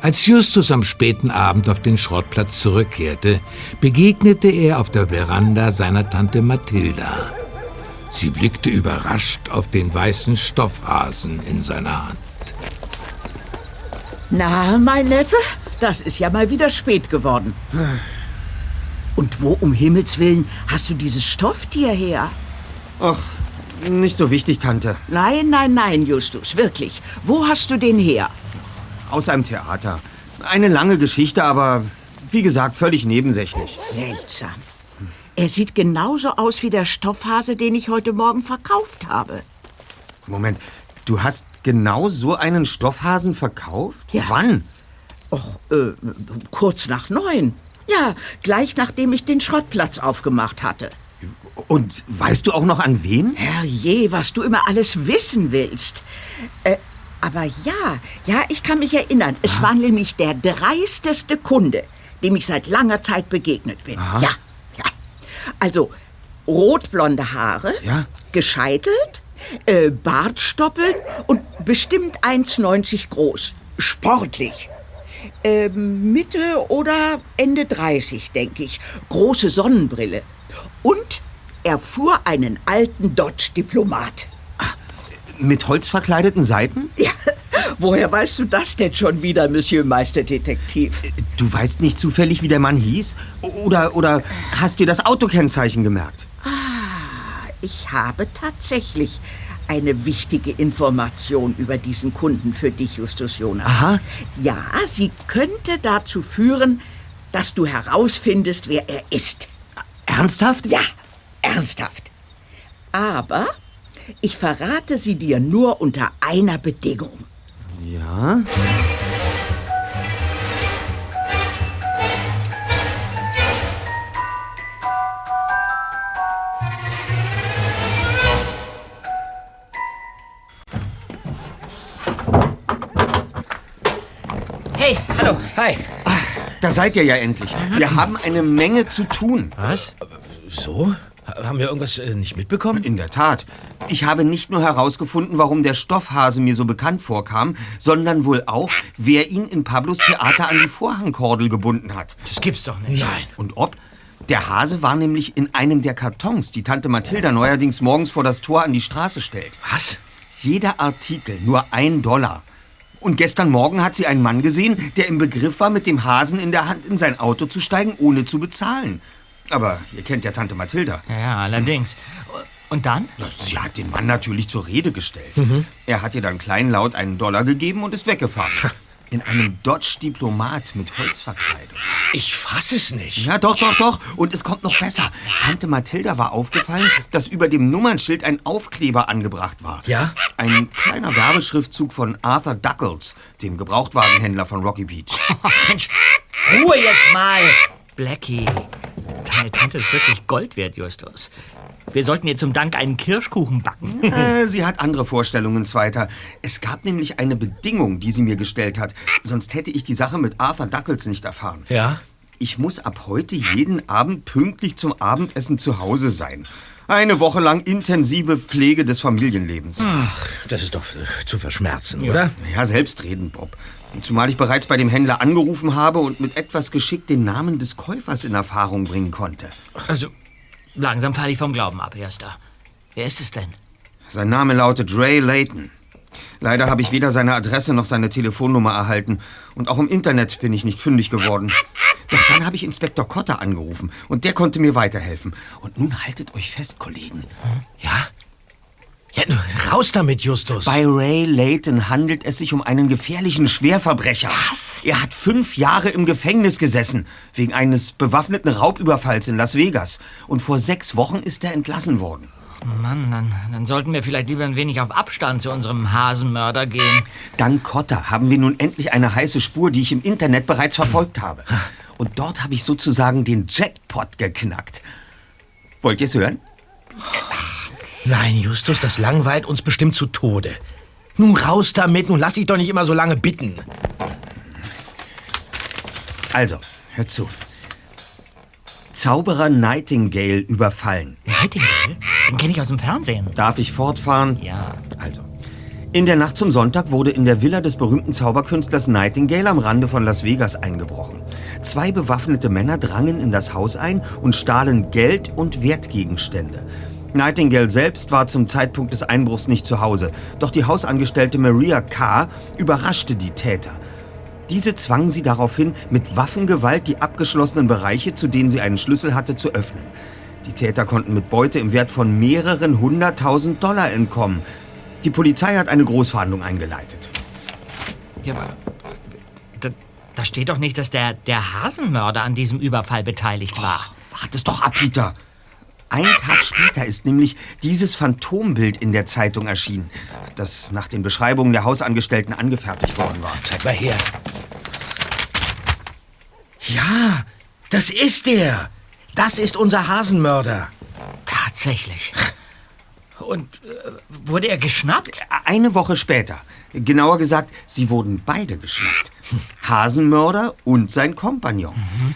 Als Justus am späten Abend auf den Schrottplatz zurückkehrte, begegnete er auf der Veranda seiner Tante Mathilda. Sie blickte überrascht auf den weißen Stoffhasen in seiner Hand. Na, mein Neffe, das ist ja mal wieder spät geworden. Und wo um Himmels Willen hast du dieses Stofftier her? Ach, nicht so wichtig, Tante. Nein, nein, nein, Justus, wirklich. Wo hast du den her? Aus einem Theater. Eine lange Geschichte, aber wie gesagt, völlig nebensächlich. Seltsam. Er sieht genauso aus wie der Stoffhase, den ich heute Morgen verkauft habe. Moment, du hast genau so einen Stoffhasen verkauft? Ja. Wann? Och, äh, kurz nach neun. Ja, gleich nachdem ich den Schrottplatz aufgemacht hatte. Und weißt du auch noch an wen? Herrje, was du immer alles wissen willst. Äh, aber ja, ja, ich kann mich erinnern. Es war nämlich der dreisteste Kunde, dem ich seit langer Zeit begegnet bin. Aha. Ja, ja. Also, rotblonde Haare, Ja. gescheitelt, äh, Bartstoppeln und bestimmt 1,90 groß. Sportlich. Ähm, Mitte oder Ende 30, denke ich. Große Sonnenbrille. Und er fuhr einen alten Dodge-Diplomat. Mit holzverkleideten Seiten? Ja, woher weißt du das denn schon wieder, Monsieur Meisterdetektiv? Du weißt nicht zufällig, wie der Mann hieß? Oder, oder hast dir das Autokennzeichen gemerkt? Ah, ich habe tatsächlich eine wichtige Information über diesen Kunden für dich, Justus Jonas. Aha. Ja, sie könnte dazu führen, dass du herausfindest, wer er ist. Ernsthaft? Ja, ernsthaft. Aber ich verrate sie dir nur unter einer Bedingung. Ja? Hey, hallo. Hi. Da seid ihr ja endlich. Wir haben eine Menge zu tun. Was? So? Haben wir irgendwas äh, nicht mitbekommen? In der Tat. Ich habe nicht nur herausgefunden, warum der Stoffhase mir so bekannt vorkam, sondern wohl auch, wer ihn in Pablos Theater an die Vorhangkordel gebunden hat. Das gibt's doch nicht. Nein. Und ob? Der Hase war nämlich in einem der Kartons, die Tante Mathilda neuerdings morgens vor das Tor an die Straße stellt. Was? Jeder Artikel nur ein Dollar. Und gestern Morgen hat sie einen Mann gesehen, der im Begriff war, mit dem Hasen in der Hand in sein Auto zu steigen, ohne zu bezahlen. Aber ihr kennt ja Tante Mathilda. Ja, ja, allerdings. Und dann? Sie hat den Mann natürlich zur Rede gestellt. Mhm. Er hat ihr dann kleinlaut einen Dollar gegeben und ist weggefahren. In einem Dodge-Diplomat mit Holzverkleidung. Ich fass es nicht. Ja, doch, doch, doch. Und es kommt noch besser. Tante Mathilda war aufgefallen, dass über dem Nummernschild ein Aufkleber angebracht war. Ja? Ein kleiner Werbeschriftzug von Arthur Duckles, dem Gebrauchtwagenhändler von Rocky Beach. Mensch, Ruhe jetzt mal! Blackie, deine Tante ist wirklich Gold wert, Justus. Wir sollten ihr zum Dank einen Kirschkuchen backen. Äh, sie hat andere Vorstellungen, Zweiter. Es gab nämlich eine Bedingung, die sie mir gestellt hat. Sonst hätte ich die Sache mit Arthur Duckles nicht erfahren. Ja? Ich muss ab heute jeden Abend pünktlich zum Abendessen zu Hause sein. Eine Woche lang intensive Pflege des Familienlebens. Ach, das ist doch zu verschmerzen, oder? Ja, selbstredend, Bob. Zumal ich bereits bei dem Händler angerufen habe und mit etwas Geschick den Namen des Käufers in Erfahrung bringen konnte. Also, langsam falle ich vom Glauben ab, Erster. Wer ist es denn? Sein Name lautet Ray Layton. Leider habe ich weder seine Adresse noch seine Telefonnummer erhalten. Und auch im Internet bin ich nicht fündig geworden. Doch dann habe ich Inspektor Cotter angerufen und der konnte mir weiterhelfen. Und nun haltet euch fest, Kollegen. Ja? Ja, raus damit, Justus. Bei Ray Layton handelt es sich um einen gefährlichen Schwerverbrecher. Was? Er hat fünf Jahre im Gefängnis gesessen, wegen eines bewaffneten Raubüberfalls in Las Vegas. Und vor sechs Wochen ist er entlassen worden. Mann, dann, dann sollten wir vielleicht lieber ein wenig auf Abstand zu unserem Hasenmörder gehen. Dank Cotter haben wir nun endlich eine heiße Spur, die ich im Internet bereits verfolgt habe. Und dort habe ich sozusagen den Jackpot geknackt. Wollt ihr es hören? Nein, Justus, das langweilt uns bestimmt zu Tode. Nun raus damit, nun lass dich doch nicht immer so lange bitten. Also, hört zu. Zauberer Nightingale überfallen. Nightingale? Den kenne ich aus dem Fernsehen. Darf ich fortfahren? Ja. Also. In der Nacht zum Sonntag wurde in der Villa des berühmten Zauberkünstlers Nightingale am Rande von Las Vegas eingebrochen. Zwei bewaffnete Männer drangen in das Haus ein und stahlen Geld und Wertgegenstände. Nightingale selbst war zum Zeitpunkt des Einbruchs nicht zu Hause, doch die Hausangestellte Maria K. überraschte die Täter. Diese zwangen sie daraufhin, mit Waffengewalt die abgeschlossenen Bereiche, zu denen sie einen Schlüssel hatte, zu öffnen. Die Täter konnten mit Beute im Wert von mehreren hunderttausend Dollar entkommen. Die Polizei hat eine Großverhandlung eingeleitet. Ja, aber da, da steht doch nicht, dass der, der Hasenmörder an diesem Überfall beteiligt war. Wart es doch ab, Peter. Ein Tag später ist nämlich dieses Phantombild in der Zeitung erschienen, das nach den Beschreibungen der Hausangestellten angefertigt worden war. Zeig mal her. Ja, Das ist der. Das ist unser Hasenmörder. Tatsächlich. Und äh, wurde er geschnappt? Eine Woche später. Genauer gesagt, sie wurden beide geschnappt. Hasenmörder und sein Kompagnon. Hier.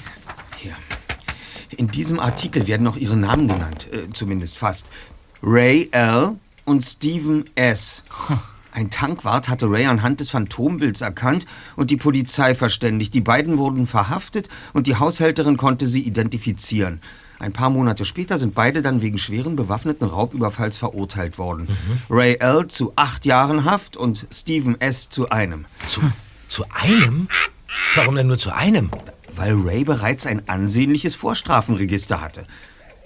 In diesem Artikel werden noch ihre Namen genannt, äh, zumindest fast. Ray L. und Stephen S. Ein Tankwart hatte Ray anhand des Phantombilds erkannt und die Polizei verständigt. Die beiden wurden verhaftet und die Haushälterin konnte sie identifizieren. Ein paar Monate später sind beide dann wegen schweren bewaffneten Raubüberfalls verurteilt worden. Ray L. zu acht Jahren Haft und Stephen S. zu einem. Zu, zu einem? Warum denn nur zu einem? Weil Ray bereits ein ansehnliches Vorstrafenregister hatte.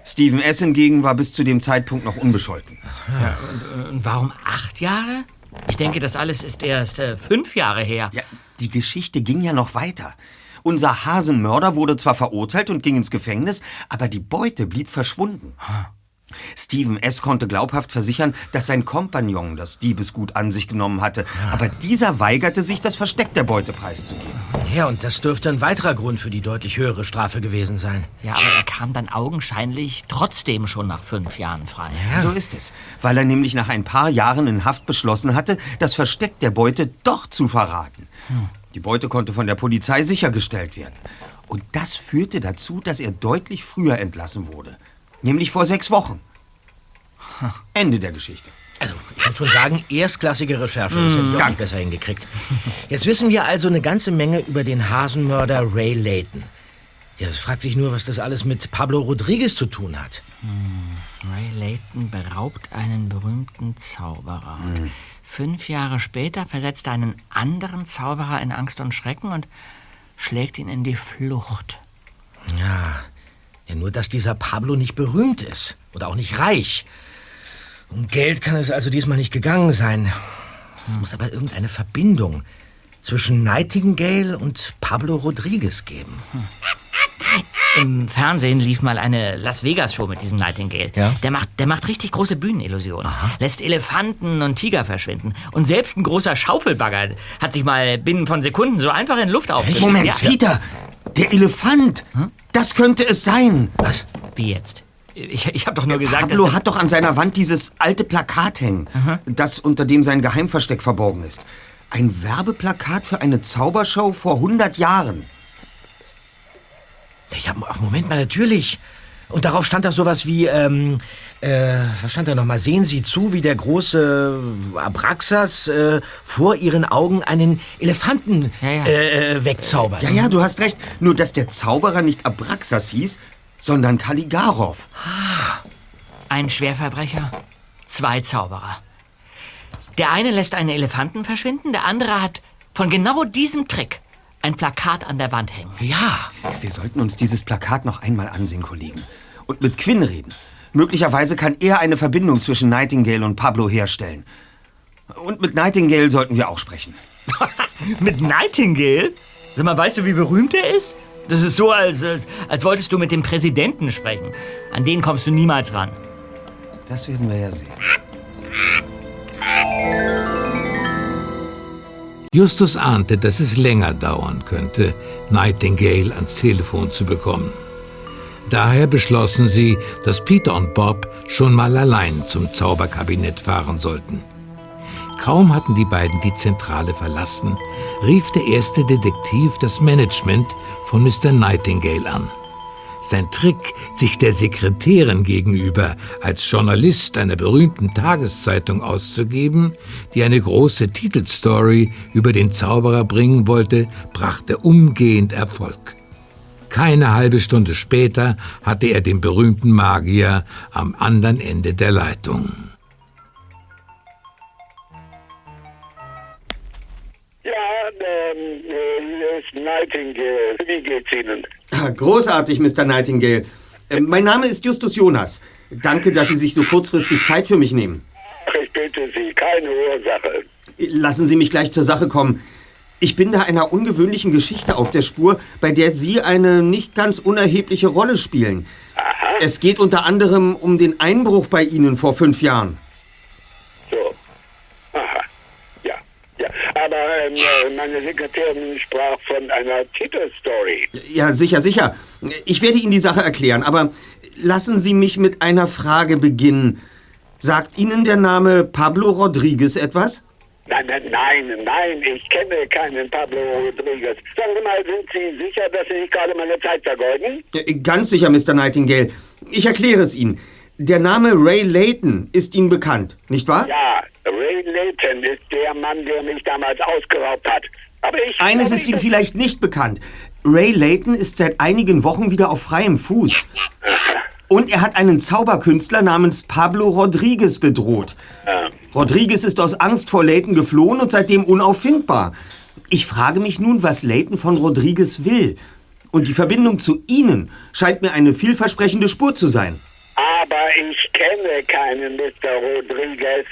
Stephen S. hingegen war bis zu dem Zeitpunkt noch unbescholten. Ja, und, und warum acht Jahre? Ich denke, das alles ist erst äh, fünf Jahre her. Ja, die Geschichte ging ja noch weiter. Unser Hasenmörder wurde zwar verurteilt und ging ins Gefängnis, aber die Beute blieb verschwunden. Stephen S. konnte glaubhaft versichern, dass sein Kompagnon das Diebesgut an sich genommen hatte. Aber dieser weigerte sich, das Versteck der Beute preiszugeben. Ja, und das dürfte ein weiterer Grund für die deutlich höhere Strafe gewesen sein. Ja, aber er kam dann augenscheinlich trotzdem schon nach fünf Jahren frei. So ist es. Weil er nämlich nach ein paar Jahren in Haft beschlossen hatte, das Versteck der Beute doch zu verraten. Die Beute konnte von der Polizei sichergestellt werden. Und das führte dazu, dass er deutlich früher entlassen wurde. Nämlich vor sechs Wochen. Ende der Geschichte. Also, ich muss schon sagen, erstklassige Recherche. Das hätte ich auch nicht besser hingekriegt. Jetzt wissen wir also eine ganze Menge über den Hasenmörder Ray Layton. Ja, es fragt sich nur, was das alles mit Pablo Rodriguez zu tun hat. Hm. Ray Layton beraubt einen berühmten Zauberer. Und fünf Jahre später versetzt er einen anderen Zauberer in Angst und Schrecken und schlägt ihn in die Flucht. Ja, ja, nur dass dieser Pablo nicht berühmt ist und auch nicht reich. Um Geld kann es also diesmal nicht gegangen sein. Es muss aber irgendeine Verbindung zwischen Nightingale und Pablo Rodriguez geben. Im Fernsehen lief mal eine Las Vegas-Show mit diesem Nightingale. Ja? Der, macht, der macht richtig große Bühnenillusionen. Lässt Elefanten und Tiger verschwinden. Und selbst ein großer Schaufelbagger hat sich mal binnen von Sekunden so einfach in Luft aufgelöst. Moment, Ja. Peter! Der Elefant! Das könnte es sein! Was? Wie jetzt? Ich, ich habe doch nur gesagt, Pablo hat doch an seiner Wand dieses alte Plakat hängen, das unter dem sein Geheimversteck verborgen ist. Ein Werbeplakat für eine Zaubershow vor 100 Jahren. Ja, Moment mal, natürlich. Und darauf stand da sowas wie, ähm, äh, was stand da nochmal? Sehen Sie zu, wie der große Abraxas äh, vor Ihren Augen einen Elefanten Äh, äh, wegzaubert. Ja, ja, du hast recht. Nur, dass der Zauberer nicht Abraxas hieß, sondern Kaligarov. Ein Schwerverbrecher, zwei Zauberer. Der eine lässt einen Elefanten verschwinden, der andere hat von genau diesem Trick ein Plakat an der Wand hängen. Ja. Wir sollten uns dieses Plakat noch einmal ansehen, Kollegen. Und mit Quinn reden. Möglicherweise kann er eine Verbindung zwischen Nightingale und Pablo herstellen. Und mit Nightingale sollten wir auch sprechen. Mit Nightingale? Sag mal, weißt du, wie berühmt er ist? Das ist so, als, als, als wolltest du mit dem Präsidenten sprechen. An den kommst du niemals ran. Das werden wir ja sehen. Justus ahnte, dass es länger dauern könnte, Nightingale ans Telefon zu bekommen. Daher beschlossen sie, dass Peter und Bob schon mal allein zum Zauberkabinett fahren sollten. Kaum hatten die beiden die Zentrale verlassen, rief der erste Detektiv das Management von Mr. Nightingale an. Sein Trick, sich der Sekretärin gegenüber als Journalist einer berühmten Tageszeitung auszugeben, die eine große Titelstory über den Zauberer bringen wollte, brachte umgehend Erfolg. Keine halbe Stunde später hatte er den berühmten Magier am anderen Ende der Leitung. Ja, ähm, äh, hier ist Nightingale. Wie geht's Ihnen? Ah, Großartig, Mr. Nightingale. Äh, mein Name ist Justus Jonas. Danke, dass Sie sich so kurzfristig Zeit für mich nehmen. Ich bitte Sie, keine Ursache. Lassen Sie mich gleich zur Sache kommen. Ich bin da einer ungewöhnlichen Geschichte auf der Spur, bei der Sie eine nicht ganz unerhebliche Rolle spielen. Es geht unter anderem um den Einbruch bei Ihnen vor fünf Jahren. So. Aha. Ja, ja. aber ähm, äh, meine Sekretärin sprach von einer Titelstory. Ja, sicher, sicher. Ich werde Ihnen die Sache erklären, aber lassen Sie mich mit einer Frage beginnen. Sagt Ihnen der Name Pablo Rodriguez etwas? Nein, nein, nein, nein, ich kenne keinen Pablo Rodriguez. Sagen Sie mal, sind Sie sicher, dass Sie nicht gerade meine Zeit vergeuden? Äh, Ganz sicher, Mr. Nightingale. Ich erkläre es Ihnen. Der Name Ray Layton ist Ihnen bekannt, nicht wahr? Ja, Ray Layton ist der Mann, der mich damals ausgeraubt hat. Aber ich... Eines ist Ihnen vielleicht nicht bekannt. Ray Layton ist seit einigen Wochen wieder auf freiem Fuß. Und er hat einen Zauberkünstler namens Pablo Rodriguez bedroht. Rodriguez ist aus Angst vor Layton geflohen und seitdem unauffindbar. Ich frage mich nun, was Layton von Rodriguez will. Und die Verbindung zu Ihnen scheint mir eine vielversprechende Spur zu sein. Aber ich kenne keinen Mr. Rodriguez.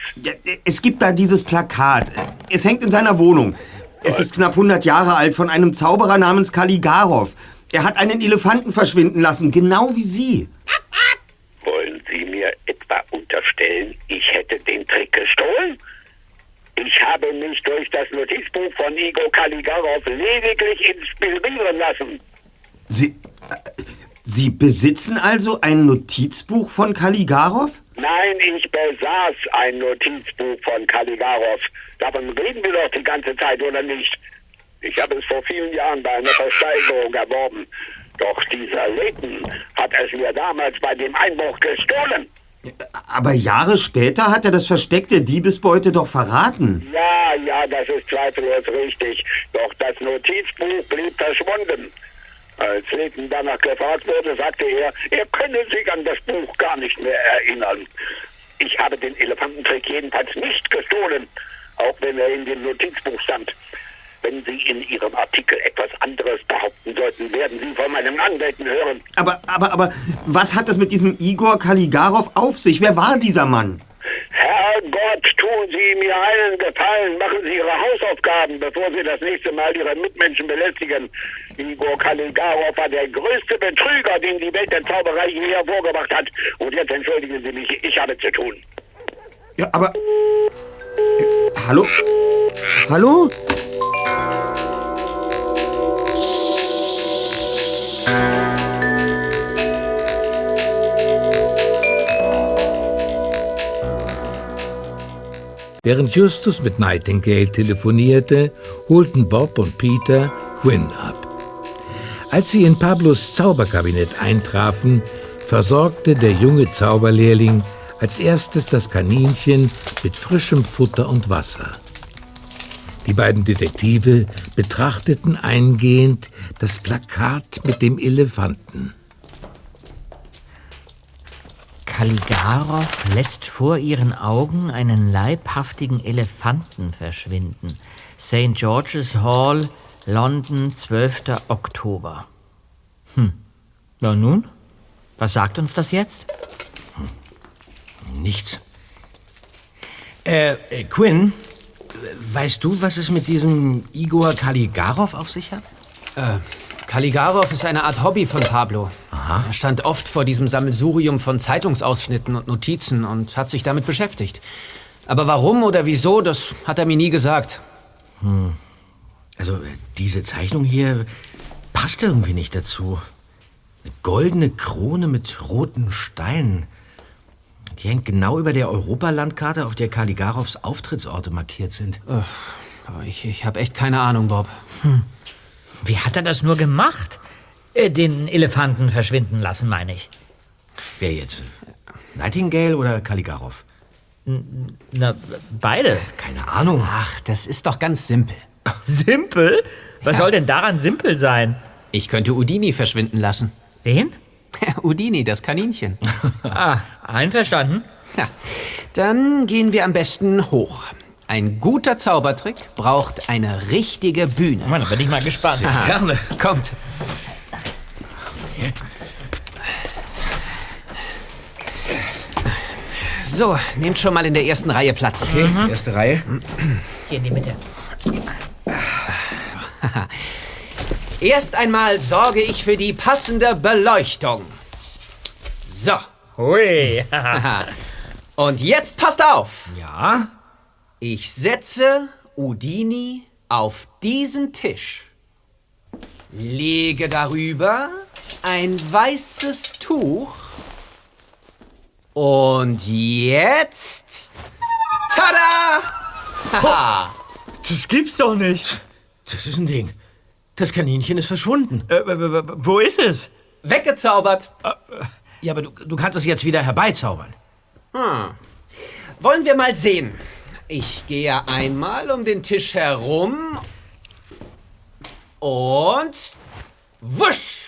Es gibt da dieses Plakat. Es hängt in seiner Wohnung. Es ist knapp 100 Jahre alt von einem Zauberer namens Kaligarov. Er hat einen Elefanten verschwinden lassen, genau wie Sie. Wollen Sie mir etwa unterstellen, ich hätte den Trick gestohlen? Ich habe mich durch das Notizbuch von Igor Kaligarov lediglich inspirieren lassen. Sie, äh, Sie besitzen also ein Notizbuch von Kaligarov? Nein, ich besaß ein Notizbuch von Kaligarov. Davon reden wir doch die ganze Zeit, oder nicht? Ich habe es vor vielen Jahren bei einer Versteigerung erworben. Doch dieser Layton hat es mir damals bei dem Einbruch gestohlen. Aber Jahre später hat er das Versteck der Diebesbeute doch verraten. Ja, ja, das ist zweifellos richtig. Doch das Notizbuch blieb verschwunden. Als Layton danach gefragt wurde, sagte er, er könne sich an das Buch gar nicht mehr erinnern. Ich habe den Elefantentrick jedenfalls nicht gestohlen, auch wenn er in dem Notizbuch stand. Wenn Sie in Ihrem Artikel etwas anderes behaupten sollten, werden Sie von meinen Anwälten hören. Aber, aber, aber, was hat es mit diesem Igor Kaligarov auf sich? Wer war dieser Mann? Herrgott, tun Sie mir einen Gefallen, machen Sie Ihre Hausaufgaben, bevor Sie das nächste Mal Ihre Mitmenschen belästigen. Igor Kaligarov war der größte Betrüger, den die Welt der Zauberei je hervorgebracht hat. Und jetzt entschuldigen Sie mich, ich habe zu tun. Ja, aber. Hallo? Hallo? Während Justus mit Nightingale telefonierte, holten Bob und Peter Quinn ab. Als sie in Pablos Zauberkabinett eintrafen, versorgte der junge Zauberlehrling als erstes das Kaninchen mit frischem Futter und Wasser. Die beiden Detektive betrachteten eingehend das Plakat mit dem Elefanten. Kaligarov lässt vor ihren Augen einen leibhaftigen Elefanten verschwinden. St. George's Hall, London, 12. Oktober. Hm. Na nun? Was sagt uns das jetzt? Nichts. Äh, äh, Quinn, weißt du, was es mit diesem Igor Kaligarov auf sich hat? Äh, Kaligarov ist eine Art Hobby von Pablo. Aha. Er stand oft vor diesem Sammelsurium von Zeitungsausschnitten und Notizen und hat sich damit beschäftigt. Aber warum oder wieso, das hat er mir nie gesagt. Hm. Also, äh, diese Zeichnung hier passt irgendwie nicht dazu. Eine goldene Krone mit roten Steinen. Die hängt genau über der Europalandkarte, auf der Kaligarovs Auftrittsorte markiert sind. Ich, ich habe echt keine Ahnung, Bob. Hm. Wie hat er das nur gemacht? Äh, Den Elefanten verschwinden lassen, meine ich. Wer jetzt? Nightingale oder Kaligarov? Na, beide. Keine Ahnung. Ach, das ist doch ganz simpel. Simpel? Was soll denn daran simpel sein? Ich könnte Udini verschwinden lassen. Wen? Udini, das Kaninchen. ah, einverstanden. Ja, dann gehen wir am besten hoch. Ein guter Zaubertrick braucht eine richtige Bühne. Mann, da bin ich mal gespannt. Aha. Gerne. Kommt. So, nehmt schon mal in der ersten Reihe Platz. Okay, erste Reihe. Hier in die Mitte. Erst einmal sorge ich für die passende Beleuchtung. So. Hui. Und jetzt passt auf. Ja? Ich setze Udini auf diesen Tisch. Lege darüber ein weißes Tuch. Und jetzt. Tada! Haha! Das gibt's doch nicht. Das ist ein Ding. Das Kaninchen ist verschwunden. Äh, wo ist es? Weggezaubert. Ja, aber du, du kannst es jetzt wieder herbeizaubern. Hm. Wollen wir mal sehen. Ich gehe einmal um den Tisch herum. Und. Wusch!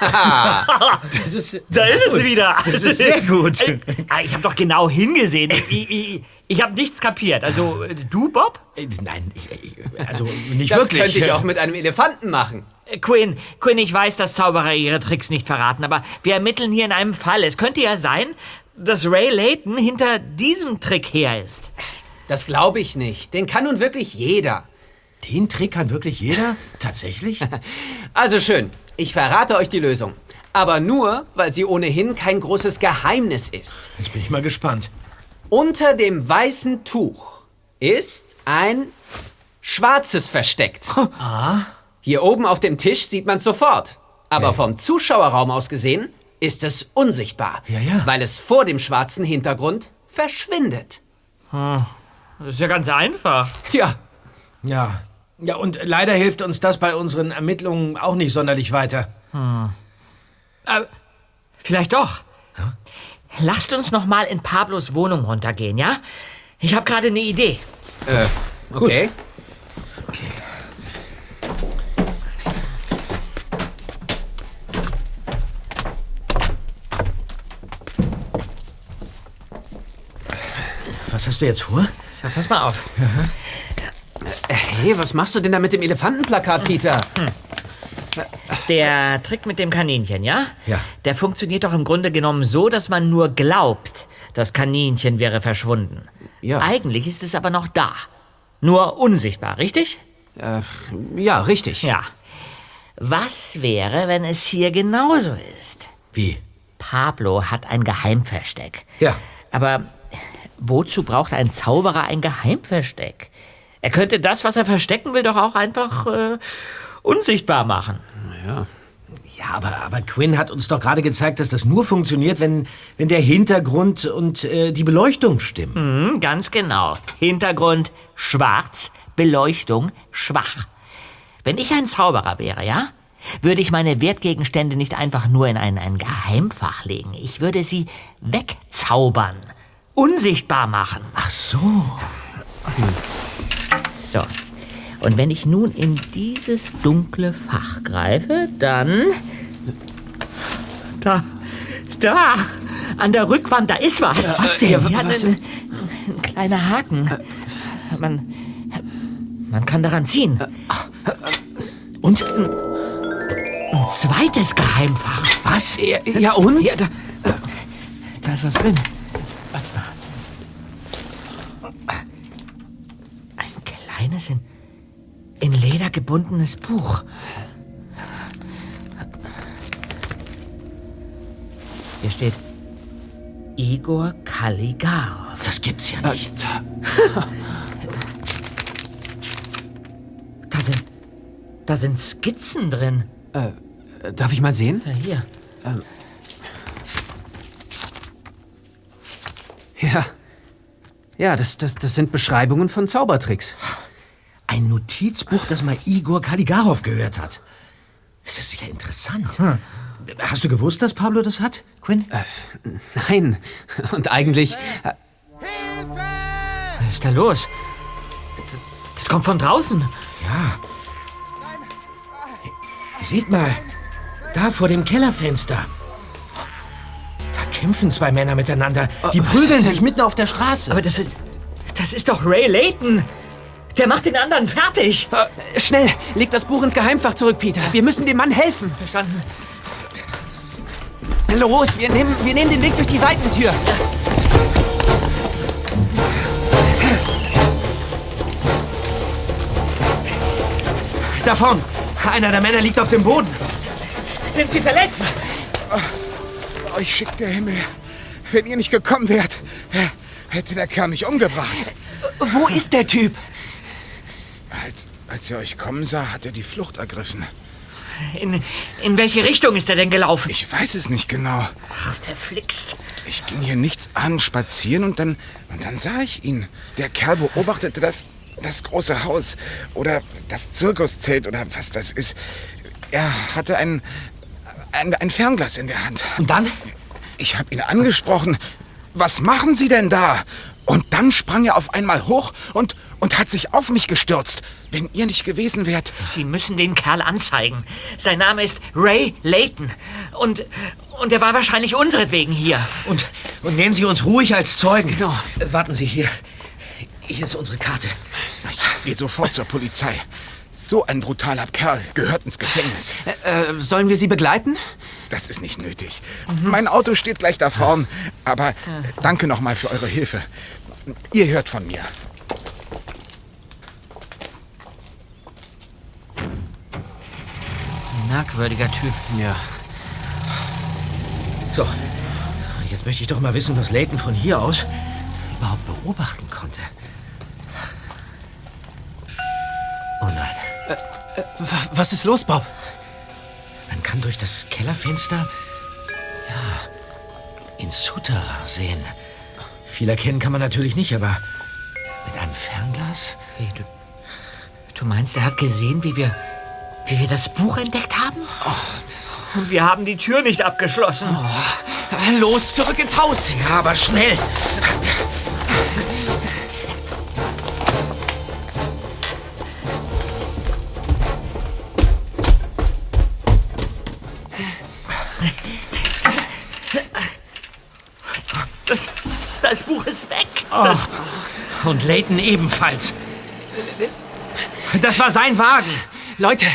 das ist, da ist es wieder. Das ist sehr gut. Ey, Ich habe doch genau hingesehen. Ich, ich, ich habe nichts kapiert. Also, äh, du, Bob? Nein, also nicht das wirklich. könnte ich auch mit einem Elefanten machen. Äh, Quinn, Quinn, ich weiß, dass Zauberer ihre Tricks nicht verraten, aber wir ermitteln hier in einem Fall. Es könnte ja sein, dass Ray Layton hinter diesem Trick her ist. Das glaube ich nicht. Den kann nun wirklich jeder. Den Trick kann wirklich jeder? Tatsächlich? Also schön. Ich verrate euch die Lösung. Aber nur, weil sie ohnehin kein großes Geheimnis ist. Jetzt bin ich mal gespannt. Unter dem weißen Tuch ist ein schwarzes versteckt. Ah. Hier oben auf dem Tisch sieht man sofort. Aber vom Zuschauerraum aus gesehen ist es unsichtbar. Ja, ja. Weil es vor dem schwarzen Hintergrund verschwindet. Hm, Das ist ja ganz einfach. Tja. Ja. Ja, und leider hilft uns das bei unseren Ermittlungen auch nicht sonderlich weiter. Hm. Äh, vielleicht doch. Lasst uns noch mal in Pablos Wohnung runtergehen, ja? Ich habe gerade eine Idee. Äh, okay. Was hast du jetzt vor? So, pass mal auf. Äh, Hey, was machst du denn da mit dem Elefantenplakat, Peter? Der Trick mit dem Kaninchen, ja? Ja. Der funktioniert doch im Grunde genommen so, dass man nur glaubt, das Kaninchen wäre verschwunden. Ja. Eigentlich ist es aber noch da. Nur unsichtbar, richtig? Äh, ja, richtig. Ja. Was wäre, wenn es hier genauso ist? Wie? Pablo hat ein Geheimversteck. Ja. Aber wozu braucht ein Zauberer ein Geheimversteck? Er könnte das, was er verstecken will, doch auch einfach äh, unsichtbar machen. Ja. Ja, aber, aber Quinn hat uns doch gerade gezeigt, dass das nur funktioniert, wenn, wenn der Hintergrund und äh, die Beleuchtung stimmen. Mhm, ganz genau. Hintergrund schwarz, Beleuchtung schwach. Wenn ich ein Zauberer wäre, ja, würde ich meine Wertgegenstände nicht einfach nur in ein, ein Geheimfach legen. Ich würde sie wegzaubern, unsichtbar machen. Ach so. So. Und wenn ich nun in dieses dunkle Fach greife, dann. Da. Da! An der Rückwand, da ist was. Was denn? Ja, Was ein, ein kleiner Haken. Man. Man kann daran ziehen. Und ein, ein zweites Geheimfach. Was? Ja, ja und? Ja, da, da ist was drin. Ein kleines, in, in Leder gebundenes Buch. Hier steht Igor Kaligarov. Das gibt's ja nicht. Da sind, da sind Skizzen drin. Äh, darf ich mal sehen? Ja, hier. Ähm. Ja. Ja, das, das, das sind Beschreibungen von Zaubertricks. Ein Notizbuch, das mal Igor Kaligarov gehört hat. Das ist ja interessant. Hast du gewusst, dass Pablo das hat, Quinn? Äh, nein. Und eigentlich. Äh, Was ist da los? Das, kommt von draußen. Ja. Seht mal, da vor dem Kellerfenster. Da kämpfen zwei Männer miteinander. Die Oh, was prügeln sich mitten auf der Straße. Aber das ist. Das ist doch Ray Layton. Der macht den anderen fertig. äh, schnell, leg das Buch ins Geheimfach zurück, Peter. Wir müssen dem Mann helfen. Verstanden. Los, wir nehmen, wir nehmen den Weg durch die Seitentür. Da vorn. Einer der Männer liegt auf dem Boden. Sind Sie verletzt? Euch schickt der Himmel. Wenn ihr nicht gekommen wärt, hätte der Kerl mich umgebracht. Wo ist der Typ? Als, als er euch kommen sah, hat er die Flucht ergriffen. In, in welche Richtung ist er denn gelaufen? Ich weiß es nicht genau. Ach, verflixt. Ich ging hier nichts an, spazieren und dann, und dann sah ich ihn. Der Kerl beobachtete das, das große Haus oder das Zirkuszelt oder was das ist. Er hatte ein, ein, ein Fernglas in der Hand. Und dann? Ich habe ihn angesprochen. Was machen Sie denn da? Und dann sprang er auf einmal hoch und, und hat sich auf mich gestürzt. Wenn ihr nicht gewesen wärt. Sie müssen den Kerl anzeigen. Sein Name ist Ray Layton. Und, und er war wahrscheinlich unseretwegen hier. Und, und nennen Sie uns ruhig als Zeugen. Genau. Äh, warten Sie hier. Hier ist unsere Karte. Ich gehe sofort zur Polizei. So ein brutaler Kerl gehört ins Gefängnis. Äh, sollen wir Sie begleiten? Das ist nicht nötig. Mein Auto steht gleich da vorn. Aber danke nochmal für eure Hilfe. Ihr hört von mir. Merkwürdiger Typ. Ja. So. Jetzt möchte ich doch mal wissen, was Layton von hier aus überhaupt beobachten konnte. Oh nein. Äh, Was ist los, Bob? Man kann durch das Kellerfenster ja ins Souterrain sehen. Viel erkennen kann man natürlich nicht, aber mit einem Fernglas? Wie, du, du meinst, er hat gesehen, wie wir, wie wir das Buch entdeckt haben? Oh, Und wir haben die Tür nicht abgeschlossen. Los, zurück ins Haus! Ja, aber schnell! Das, das Buch ist weg. Oh. Und Layton ebenfalls. Das war sein Wagen. Leute,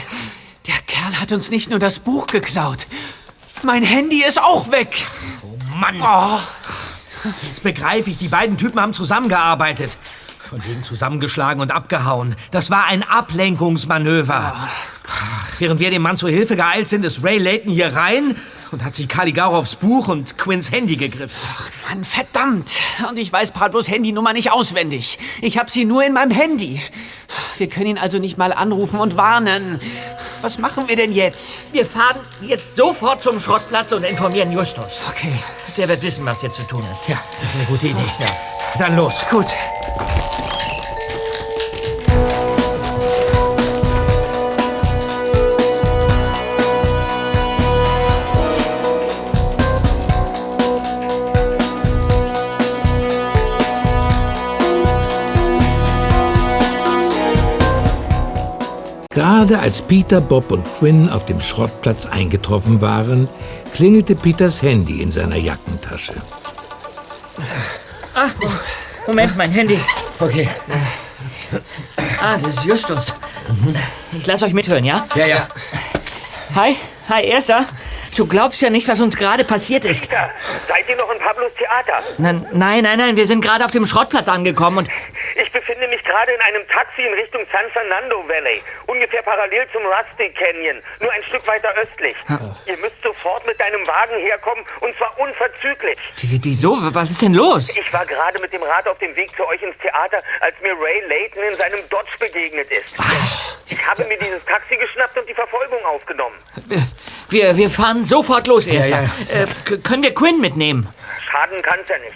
Kerl hat uns nicht nur das Buch geklaut. Mein Handy ist auch weg. Oh Mann. Oh. Jetzt begreife ich, die beiden Typen haben zusammengearbeitet. Von wegen zusammengeschlagen und abgehauen. Das war ein Ablenkungsmanöver. Während wir dem Mann zur Hilfe geeilt sind, ist Ray Layton hier rein und hat sich Kaligarovs Buch und Quinns Handy gegriffen. Mann, verdammt. Und ich weiß Pablos Handynummer nicht auswendig. Ich habe sie nur in meinem Handy. Wir können ihn also nicht mal anrufen und warnen. Was machen wir denn jetzt? wir fahren jetzt sofort zum Schrottplatz und informieren Justus. Okay. Der wird wissen, was jetzt zu tun ist. Ja, das ist eine gute Idee. Dann los. Gut. Gerade als Peter, Bob und Quinn auf dem Schrottplatz eingetroffen waren, klingelte Peters Handy in seiner Jackentasche. Ah, Moment, mein Handy. Okay. Ah, das ist Justus. Ich lasse euch mithören, ja? Ja, ja. Hi, hi, Erster. Du glaubst ja nicht, was uns gerade passiert ist. Seid ihr noch in Pablos Theater? Nein, nein, nein, nein, wir sind gerade auf dem Schrottplatz angekommen und Ich befinde mich gerade in einem Taxi in Richtung San Fernando Valley, ungefähr parallel zum Rusty Canyon, nur ein Stück weiter östlich. Ihr müsst sofort mit deinem Wagen herkommen und zwar unverzüglich. Wie- Wieso? Was ist denn los? Ich war gerade mit dem Rad auf dem Weg zu euch ins Theater, als mir Ray Layton in seinem Dodge begegnet ist. Was? Ich habe mir dieses Taxi geschnappt und die Verfolgung aufgenommen. Wir, wir fahren sofort los, Ja, Erster. ja. Äh, k- können wir Quinn mitnehmen? Schaden kann's ja nicht.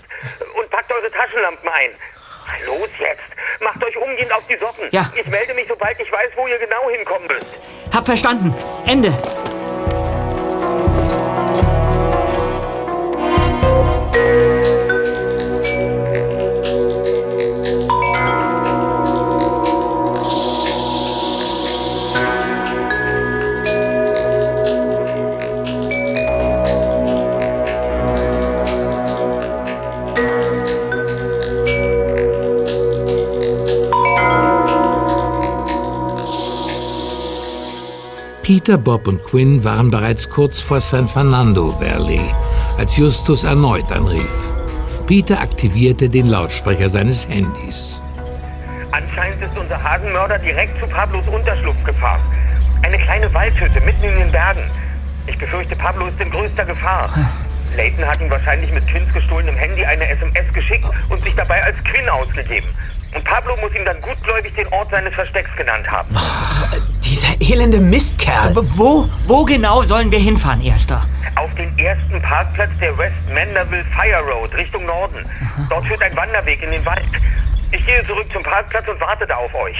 Und packt eure Taschenlampen ein. Los jetzt! Macht euch umgehend auf die Socken. Ja. Ich melde mich, sobald ich weiß, wo ihr genau hinkommen müsst. Hab verstanden. Ende. Peter, Bob und Quinn waren bereits kurz vor San Fernando Valley, als Justus erneut anrief. Peter aktivierte den Lautsprecher seines Handys. Anscheinend ist unser Hasenmörder direkt zu Pablos Unterschlupf gefahren. Eine kleine Waldhütte mitten in den Bergen. Ich befürchte, Pablo ist in größter Gefahr. Layton hat ihm wahrscheinlich mit Quinns gestohlenem Handy eine SMS geschickt und sich dabei als Quinn ausgegeben. Und Pablo muss ihm dann gutgläubig den Ort seines Verstecks genannt haben. Dieser elende Mistkerl. Wo, wo genau sollen wir hinfahren, Erster? Auf den ersten Parkplatz der West Manderville Fire Road Richtung Norden. Dort führt ein Wanderweg in den Wald. Ich gehe zurück zum Parkplatz und warte da auf euch.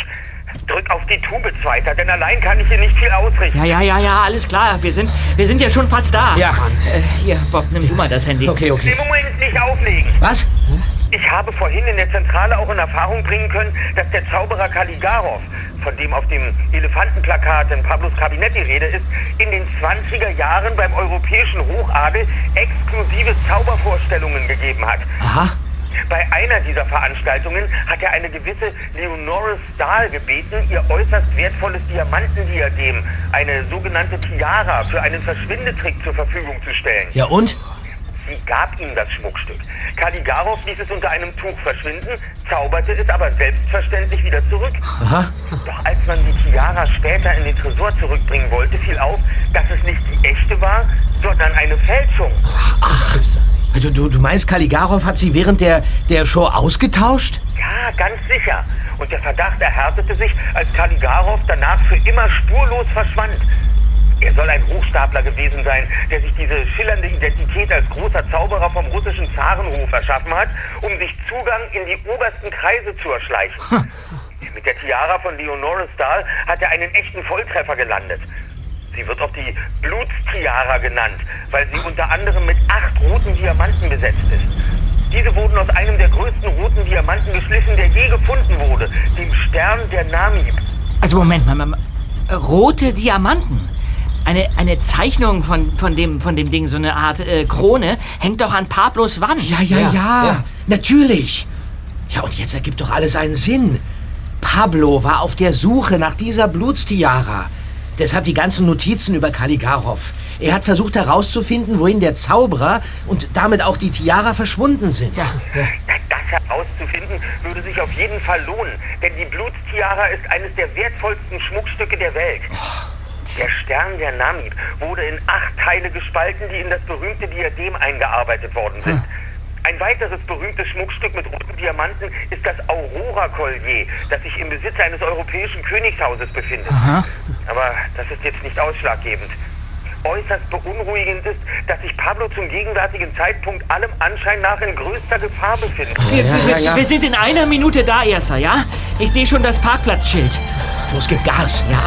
Drück auf die Tube, Zweiter, denn allein kann ich hier nicht viel ausrichten. Ja, ja, ja, ja, alles klar. Wir sind, wir sind ja schon fast da. Ja, Mann. Äh, hier, Bob, nimm du mal das Handy. Okay, okay. Im Moment nicht auflegen. Was? Ich habe vorhin in der Zentrale auch in Erfahrung bringen können, dass der Zauberer Kaligarov, von dem auf dem Elefantenplakat in Pablos Kabinett die Rede ist, in den 20er Jahren beim europäischen Hochadel exklusive Zaubervorstellungen gegeben hat. Aha. Bei einer dieser Veranstaltungen hat er eine gewisse Leonore Stahl gebeten, ihr äußerst wertvolles Diamantendiadem, eine sogenannte Tiara, für einen Verschwindetrick zur Verfügung zu stellen. Ja und? Sie gab ihm das Schmuckstück. Kaligarov ließ es unter einem Tuch verschwinden, zauberte es aber selbstverständlich wieder zurück. Aha. Doch als man die Tiara später in den Tresor zurückbringen wollte, fiel auf, dass es nicht die echte war, sondern eine Fälschung. Ach, du, du, du meinst, Kaligarov hat sie während der, der Show ausgetauscht? Ja, ganz sicher. Und der Verdacht erhärtete sich, als Kaligarov danach für immer spurlos verschwand. Er soll ein Hochstapler gewesen sein, der sich diese schillernde Identität als großer Zauberer vom russischen Zarenhof erschaffen hat, um sich Zugang in die obersten Kreise zu erschleichen. Mit der Tiara von Leonore Stahl hat er einen echten Volltreffer gelandet. Sie wird auch die Blutstiara genannt, weil sie unter anderem mit acht roten Diamanten besetzt ist. Diese wurden aus einem der größten roten Diamanten geschliffen, der je gefunden wurde, dem Stern der Namib. Also Moment mal, mal, mal. rote Diamanten. Eine, eine Zeichnung von, von, dem, von dem Ding, so eine Art äh, Krone, hängt doch an Pablos Wand. Ja, ja, ja, Natürlich. Ja, und jetzt ergibt doch alles einen Sinn. Pablo war auf der Suche nach dieser Blutstiara. Deshalb die ganzen Notizen über Kaligarov. Er hat versucht herauszufinden, wohin der Zauberer und damit auch die Tiara verschwunden sind. Ja. Das herauszufinden würde sich auf jeden Fall lohnen, denn die Blutstiara ist eines der wertvollsten Schmuckstücke der Welt. Der Stern der Namib wurde in acht Teile gespalten, die in das berühmte Diadem eingearbeitet worden sind. Ein weiteres berühmtes Schmuckstück mit roten Diamanten ist das Aurora-Kollier, das sich im Besitz eines europäischen Königshauses befindet. Aha. Aber das ist jetzt nicht ausschlaggebend. Äußerst beunruhigend ist, dass sich Pablo zum gegenwärtigen Zeitpunkt allem Anschein nach in größter Gefahr befindet. Wir, wir, wir sind in einer Minute da, Erster, ja? Ich sehe schon das Parkplatzschild. Los, gib Gas. Ja.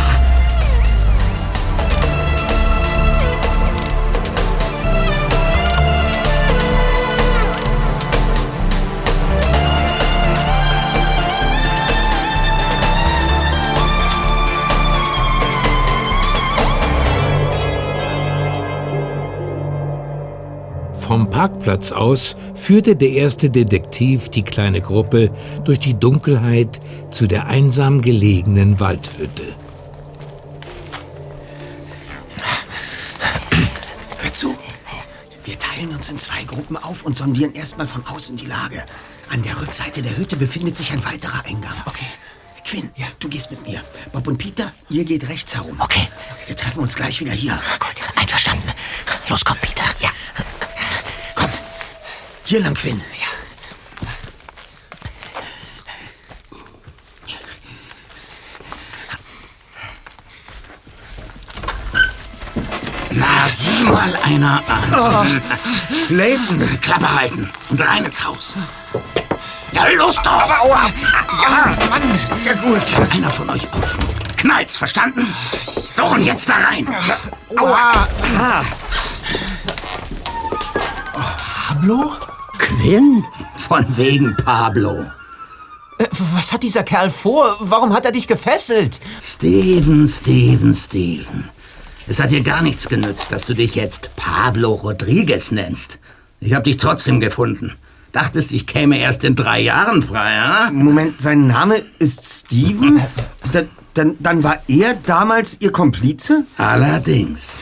Vom Parkplatz aus führte der erste Detektiv die kleine Gruppe durch die Dunkelheit zu der einsam gelegenen Waldhütte. Hör zu. Wir teilen uns in zwei Gruppen auf und sondieren erstmal von außen die Lage. An der Rückseite der Hütte befindet sich ein weiterer Eingang. Okay. Quinn, du gehst mit mir. Bob und Peter, ihr geht rechts herum. Okay. Wir treffen uns gleich wieder hier. Gut, einverstanden. Los, komm, Peter. Ja. Hier lang, Quinn. Ja. Na, sieh mal einer an. Oh. Leighton. Klappe halten und rein ins Haus. Ja, los doch! Aua! Ja, Mann, ist ja gut. Wenn einer von euch aufschmuckt, knallt's, verstanden? So, und jetzt da rein. Aua! Ah. Pablo? Quinn? Von wegen Pablo. Äh, was hat dieser Kerl vor? Warum hat er dich gefesselt? Steven, Steven, Steven. Es hat dir gar nichts genützt, dass du dich jetzt Pablo Rodriguez nennst. Ich hab dich trotzdem gefunden. Dachtest, ich käme erst in drei Jahren frei, ja? Moment, sein Name ist Steven? Da, dann, dann war er damals Ihr Komplize? Allerdings.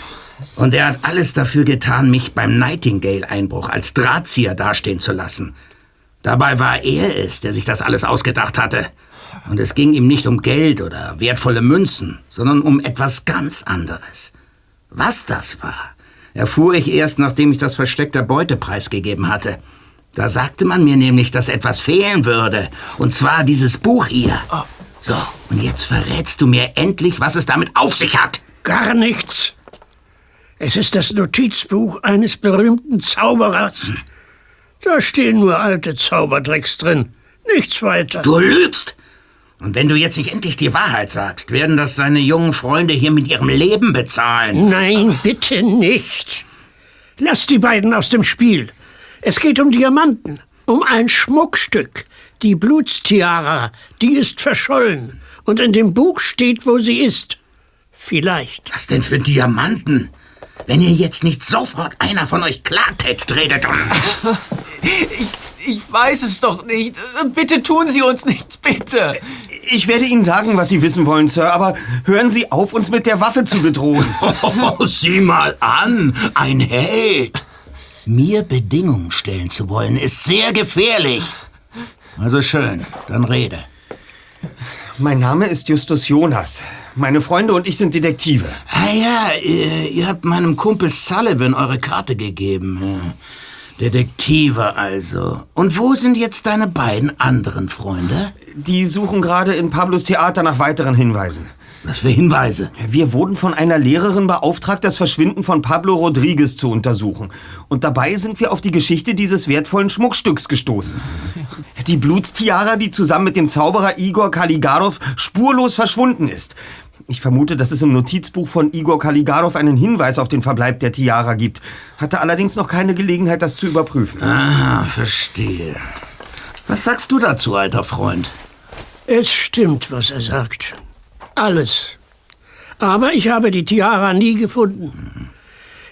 Und er hat alles dafür getan, mich beim Nightingale-Einbruch als Drahtzieher dastehen zu lassen. Dabei war er es, der sich das alles ausgedacht hatte. Und es ging ihm nicht um Geld oder wertvolle Münzen, sondern um etwas ganz anderes. Was das war, erfuhr ich erst, nachdem ich das Versteck der Beute preisgegeben hatte. Da sagte man mir nämlich, dass etwas fehlen würde. Und zwar dieses Buch hier. So, und jetzt verrätst du mir endlich, was es damit auf sich hat. Gar nichts. Es ist das Notizbuch eines berühmten Zauberers. Da stehen nur alte Zaubertricks drin. Nichts weiter. Du lügst! Und wenn du jetzt nicht endlich die Wahrheit sagst, werden das deine jungen Freunde hier mit ihrem Leben bezahlen. Nein, bitte nicht. Lass die beiden aus dem Spiel. Es geht um Diamanten, um ein Schmuckstück. Die Blutstiara, die ist verschollen. Und in dem Buch steht, wo sie ist. Vielleicht. Was denn für Diamanten? Wenn ihr jetzt nicht sofort einer von euch Klartext redet und... Ich, ich weiß es doch nicht. Bitte tun Sie uns nichts, bitte. Ich werde Ihnen sagen, was Sie wissen wollen, Sir, aber hören Sie auf, uns mit der Waffe zu bedrohen. Oh, sieh mal an, ein Held. Mir Bedingungen stellen zu wollen, ist sehr gefährlich. Also schön, dann rede. Mein Name ist Justus Jonas. Meine Freunde und ich sind Detektive. Ah ja, ihr, ihr habt meinem Kumpel Sullivan eure Karte gegeben. Ja. Detektive also. Und wo sind jetzt deine beiden anderen Freunde? Die suchen gerade in Pablos Theater nach weiteren Hinweisen. Was für Hinweise? Wir wurden von einer Lehrerin beauftragt, das Verschwinden von Pablo Rodriguez zu untersuchen. Und dabei sind wir auf die Geschichte dieses wertvollen Schmuckstücks gestoßen. Die Blutstiara, die zusammen mit dem Zauberer Igor Kaligarov spurlos verschwunden ist. Ich vermute, dass es im Notizbuch von Igor Kaligarov einen Hinweis auf den Verbleib der Tiara gibt. Hatte allerdings noch keine Gelegenheit, das zu überprüfen. Ah, verstehe. Was sagst du dazu, alter Freund? Es stimmt, was er sagt. Alles. Aber ich habe die Tiara nie gefunden.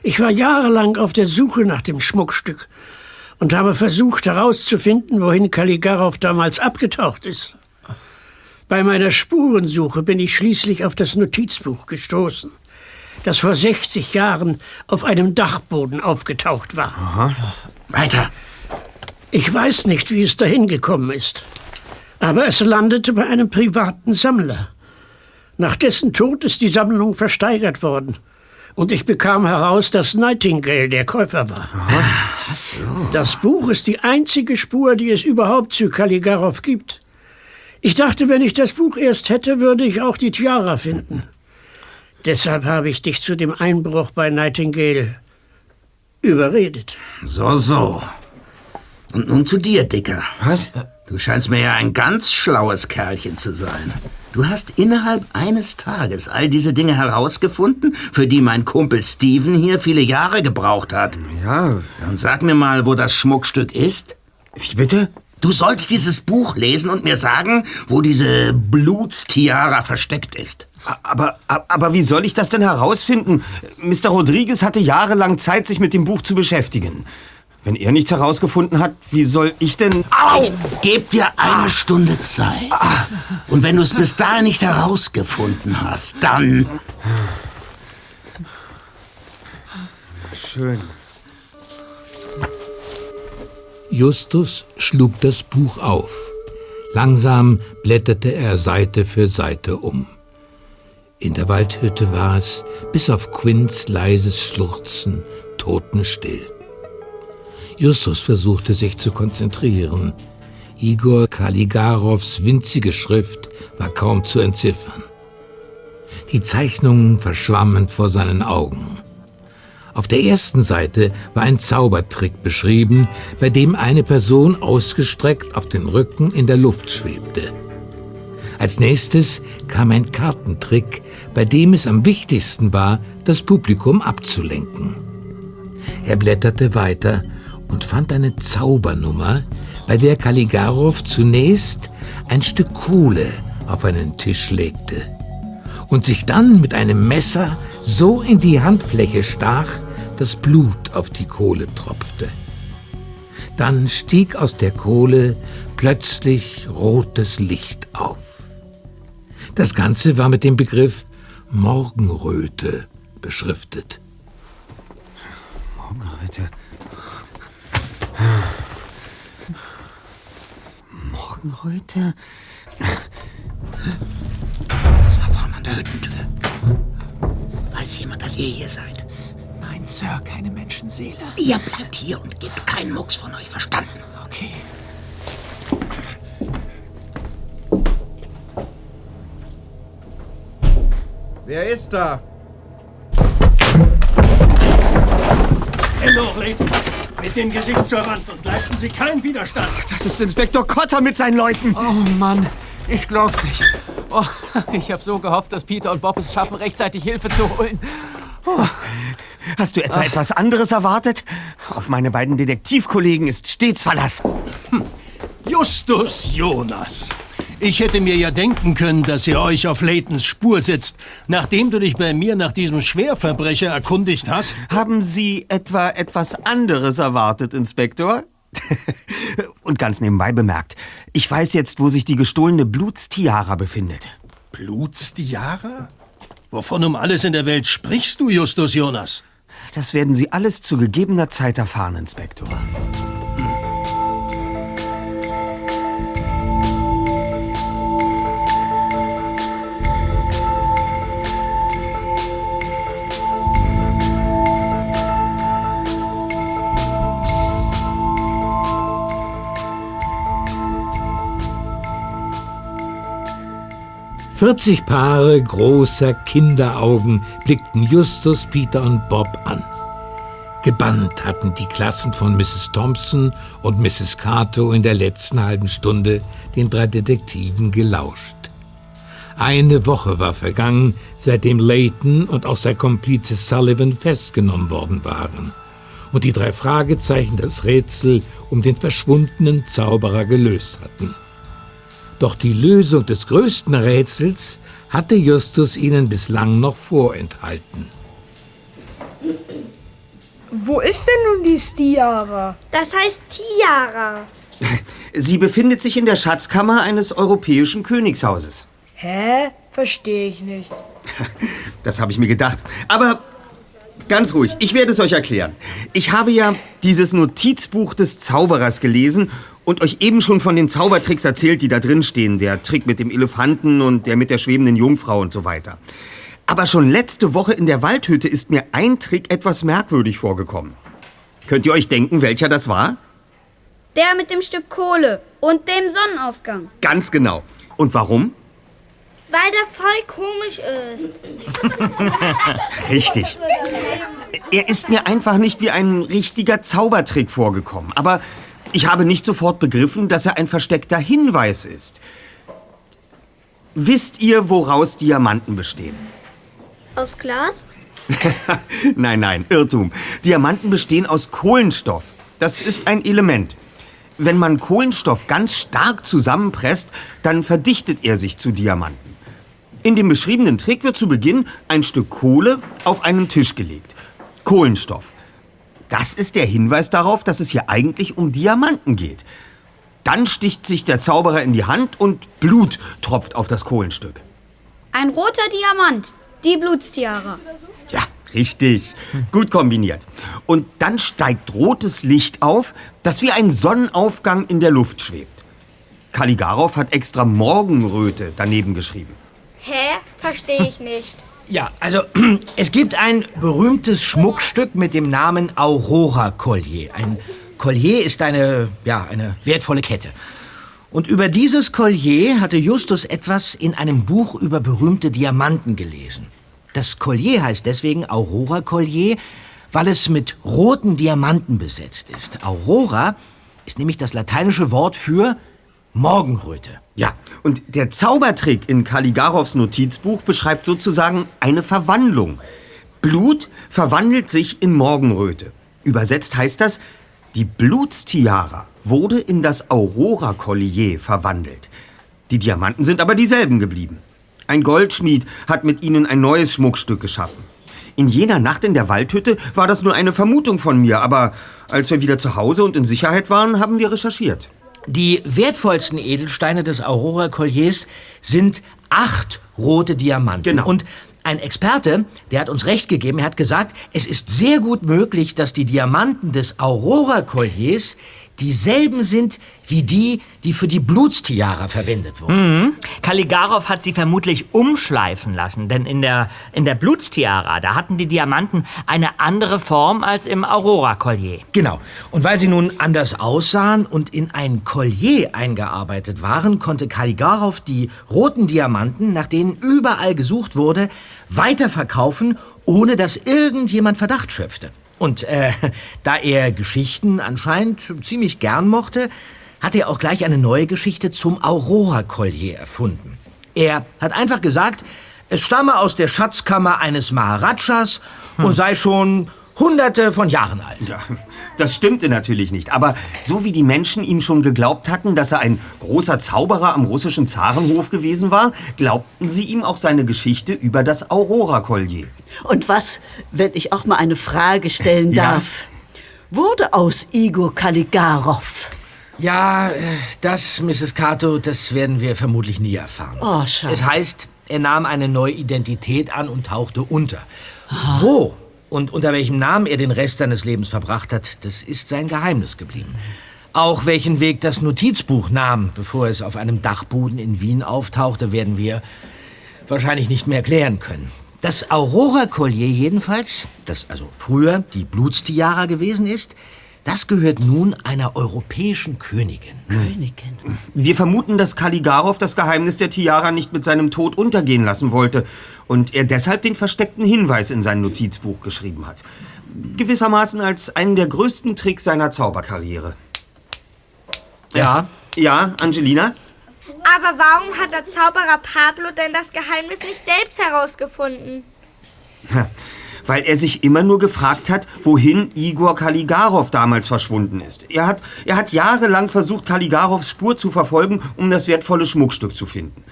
Ich war jahrelang auf der Suche nach dem Schmuckstück und habe versucht herauszufinden, wohin Kaligarov damals abgetaucht ist. Bei meiner Spurensuche bin ich schließlich auf das Notizbuch gestoßen, das vor 60 Jahren auf einem Dachboden aufgetaucht war. Aha. Weiter. Ich weiß nicht, wie es dahin gekommen ist, aber es landete bei einem privaten Sammler. Nach dessen Tod ist die Sammlung versteigert worden. Und ich bekam heraus, dass Nightingale der Käufer war. So. Das Buch ist die einzige Spur, die es überhaupt zu Kaligarov gibt. Ich dachte, wenn ich das Buch erst hätte, würde ich auch die Tiara finden. Deshalb habe ich dich zu dem Einbruch bei Nightingale überredet. So, so. Und nun zu dir, Dicker. Was? Du scheinst mir ja ein ganz schlaues Kerlchen zu sein. Du hast innerhalb eines Tages all diese Dinge herausgefunden, für die mein Kumpel Steven hier viele Jahre gebraucht hat. Ja. Dann sag mir mal, wo das Schmuckstück ist. Wie bitte? Du sollst dieses Buch lesen und mir sagen, wo diese Blutstiara versteckt ist. Aber, aber, wie soll ich das denn herausfinden? Mr. Rodriguez hatte jahrelang Zeit, sich mit dem Buch zu beschäftigen. Wenn er nichts herausgefunden hat, wie soll ich denn... Au! Ich geb dir eine Stunde Zeit. Und wenn du es bis dahin nicht herausgefunden hast, dann... Schön. Justus schlug das Buch auf. Langsam blätterte er Seite für Seite um. In der Waldhütte war es, bis auf Quinns leises Schluchzen, totenstill. Justus versuchte sich zu konzentrieren. Igor Kaligarovs winzige Schrift war kaum zu entziffern. Die Zeichnungen verschwammen vor seinen Augen. Auf der ersten Seite war ein Zaubertrick beschrieben, bei dem eine Person ausgestreckt auf den Rücken in der Luft schwebte. Als nächstes kam ein Kartentrick, bei dem es am wichtigsten war, das Publikum abzulenken. Er blätterte weiter und fand eine Zaubernummer, bei der Kaligarov zunächst ein Stück Kohle auf einen Tisch legte und sich dann mit einem Messer so in die Handfläche stach, dass Blut auf die Kohle tropfte. Dann stieg aus der Kohle plötzlich rotes Licht auf. Das Ganze war mit dem Begriff Morgenröte beschriftet. Morgenröte. Morgenröte? Das war vorne an der Hüttentür. Weiß jemand, dass ihr hier seid? Sir, keine Menschenseele. Ihr bleibt hier und gebt keinen Mucks von euch, verstanden? Okay. Wer ist da? Hände hochlegen. Mit dem Gesicht zur Wand und leisten Sie keinen Widerstand. Das ist Inspektor Cotter mit seinen Leuten. Oh Mann, ich glaub's nicht. Oh, ich habe so gehofft, dass Peter und Bob es schaffen, rechtzeitig Hilfe zu holen. Oh. Hast du etwa etwas anderes erwartet? Auf meine beiden Detektivkollegen ist stets Verlass. Justus Jonas. Ich hätte mir ja denken können, dass ihr euch auf Laytons Spur setzt, nachdem du dich bei mir nach diesem Schwerverbrecher erkundigt hast. Haben Sie etwa etwas anderes erwartet, Inspektor? Und ganz nebenbei bemerkt, ich weiß jetzt, wo sich die gestohlene Blutstiara befindet. Blutstiara? Wovon um alles in der Welt sprichst du, Justus Jonas? Das werden Sie alles zu gegebener Zeit erfahren, Inspektor. 40 Paare großer Kinderaugen blickten Justus, Peter und Bob an. Gebannt hatten die Klassen von Mrs. Thompson und Mrs. Cato in der letzten halben Stunde den drei Detektiven gelauscht. Eine Woche war vergangen, seitdem Layton und auch sein Komplize Sullivan festgenommen worden waren und die drei Fragezeichen das Rätsel um den verschwundenen Zauberer gelöst hatten. Doch die Lösung des größten Rätsels hatte Justus ihnen bislang noch vorenthalten. Wo ist denn nun die Stiara? Das heißt Tiara. Sie befindet sich in der Schatzkammer eines europäischen Königshauses. Hä? Verstehe ich nicht. Das habe ich mir gedacht. Aber ganz ruhig, ich werde es euch erklären. Ich habe ja dieses Notizbuch des Zauberers gelesen und euch eben schon von den Zaubertricks erzählt, die da drin stehen. Der Trick mit dem Elefanten und der mit der schwebenden Jungfrau und so weiter. Aber schon letzte Woche in der Waldhütte ist mir ein Trick etwas merkwürdig vorgekommen. Könnt ihr euch denken, welcher das war? Der mit dem Stück Kohle und dem Sonnenaufgang. Ganz genau. Und warum? Weil der voll komisch ist. Richtig. Er ist mir einfach nicht wie ein richtiger Zaubertrick vorgekommen. Aber ich habe nicht sofort begriffen, dass er ein versteckter Hinweis ist. Wisst ihr, woraus Diamanten bestehen? Aus Glas? nein, nein, Irrtum. Diamanten bestehen aus Kohlenstoff. Das ist ein Element. Wenn man Kohlenstoff ganz stark zusammenpresst, dann verdichtet er sich zu Diamanten. In dem beschriebenen Trick wird zu Beginn ein Stück Kohle auf einen Tisch gelegt. Kohlenstoff. Das ist der Hinweis darauf, dass es hier eigentlich um Diamanten geht. Dann sticht sich der Zauberer in die Hand und Blut tropft auf das Kohlenstück. Ein roter Diamant. Die Blutstiara. Ja, richtig. Gut kombiniert. Und dann steigt rotes Licht auf, das wie ein Sonnenaufgang in der Luft schwebt. Kaligarow hat extra Morgenröte daneben geschrieben. Hä? Verstehe ich nicht. Ja, also es gibt ein berühmtes Schmuckstück mit dem Namen Aurora Collier. Ein Collier ist eine, ja, eine wertvolle Kette. Und über dieses Collier hatte Justus etwas in einem Buch über berühmte Diamanten gelesen. Das Collier heißt deswegen Aurora Collier, weil es mit roten Diamanten besetzt ist. Aurora ist nämlich das lateinische Wort für Morgenröte. Ja, und der Zaubertrick in Kaligarows Notizbuch beschreibt sozusagen eine Verwandlung. Blut verwandelt sich in Morgenröte. Übersetzt heißt das, die Blutstiara wurde in das Aurora-Collier verwandelt. Die Diamanten sind aber dieselben geblieben. Ein Goldschmied hat mit ihnen ein neues Schmuckstück geschaffen. In jener Nacht in der Waldhütte war das nur eine Vermutung von mir, aber als wir wieder zu Hause und in Sicherheit waren, haben wir recherchiert. Die wertvollsten Edelsteine des Aurora Colliers sind acht rote Diamanten. Genau. Und ein Experte, der hat uns recht gegeben, er hat gesagt, es ist sehr gut möglich, dass die Diamanten des Aurora Colliers dieselben sind wie die, die für die Blutstiara verwendet wurden. Mhm. Kaligarov hat sie vermutlich umschleifen lassen, denn in der, in der Blutstiara, da hatten die Diamanten eine andere Form als im Aurora-Collier. Genau. Und weil sie nun anders aussahen und in ein Collier eingearbeitet waren, konnte Kaligarov die roten Diamanten, nach denen überall gesucht wurde, weiterverkaufen, ohne dass irgendjemand Verdacht schöpfte. Und äh, da er Geschichten anscheinend ziemlich gern mochte, hat er auch gleich eine neue Geschichte zum Aurora-Collier erfunden. Er hat einfach gesagt, es stamme aus der Schatzkammer eines Maharajas und sei schon hunderte von Jahren alt. Ja, das stimmte natürlich nicht. Aber so wie die Menschen ihm schon geglaubt hatten, dass er ein großer Zauberer am russischen Zarenhof gewesen war, glaubten sie ihm auch seine Geschichte über das Aurora-Collier. Und was, wenn ich auch mal eine Frage stellen Ja. darf, wurde aus Igor Kaligarov? Ja, äh, das, Mrs. Cato, das werden wir vermutlich nie erfahren. Oh, schade. Es heißt, er nahm eine neue Identität an und tauchte unter. Wo und unter welchem Namen er den Rest seines Lebens verbracht hat, das ist sein Geheimnis geblieben. Auch welchen Weg das Notizbuch nahm, bevor es auf einem Dachboden in Wien auftauchte, werden wir wahrscheinlich nicht mehr erklären können. Das Aurora-Collier jedenfalls, das also früher die Blutstiara gewesen ist, das gehört nun einer europäischen Königin. Königin. Wir vermuten, dass Kaligarov das Geheimnis der Tiara nicht mit seinem Tod untergehen lassen wollte und er deshalb den versteckten Hinweis in sein Notizbuch geschrieben hat. Gewissermaßen als einen der größten Tricks seiner Zauberkarriere. Ja? Ja, Angelina? Aber warum hat der Zauberer Pablo denn das Geheimnis nicht selbst herausgefunden? Weil er sich immer nur gefragt hat, wohin Igor Kaligarov damals verschwunden ist. Er hat, er hat jahrelang versucht, Kaligarovs Spur zu verfolgen, um das wertvolle Schmuckstück zu finden.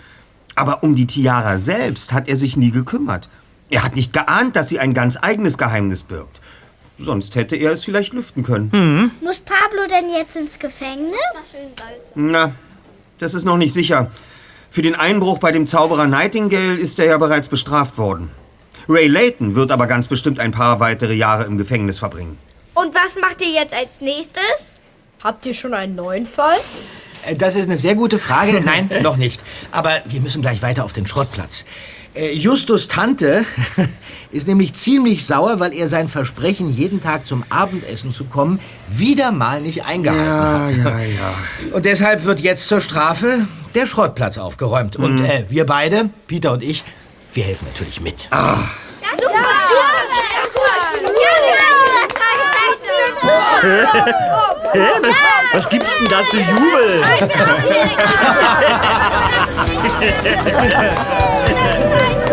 Aber um die Tiara selbst hat er sich nie gekümmert. Er hat nicht geahnt, dass sie ein ganz eigenes Geheimnis birgt. Sonst hätte er es vielleicht lüften können. Muss Pablo denn jetzt ins Gefängnis? Na, das ist noch nicht sicher. Für den Einbruch bei dem Zauberer Nightingale ist er ja bereits bestraft worden. Ray Layton wird aber ganz bestimmt ein paar weitere Jahre im Gefängnis verbringen. Und was macht ihr jetzt als nächstes? Habt ihr schon einen neuen Fall? Äh, Das ist eine sehr gute Frage. Nein, noch nicht. Aber wir müssen gleich weiter auf den Schrottplatz. Äh, Justus Tante ist nämlich ziemlich sauer, weil er sein Versprechen, jeden Tag zum Abendessen zu kommen, wieder mal nicht eingehalten Ja, hat. ja, ja. Und deshalb wird jetzt zur Strafe der Schrottplatz aufgeräumt. Und Mhm. äh, wir beide, Peter und ich, wir helfen natürlich mit. Ah. Super! Hä? Hä? Was, was gibt's denn da zu jubeln?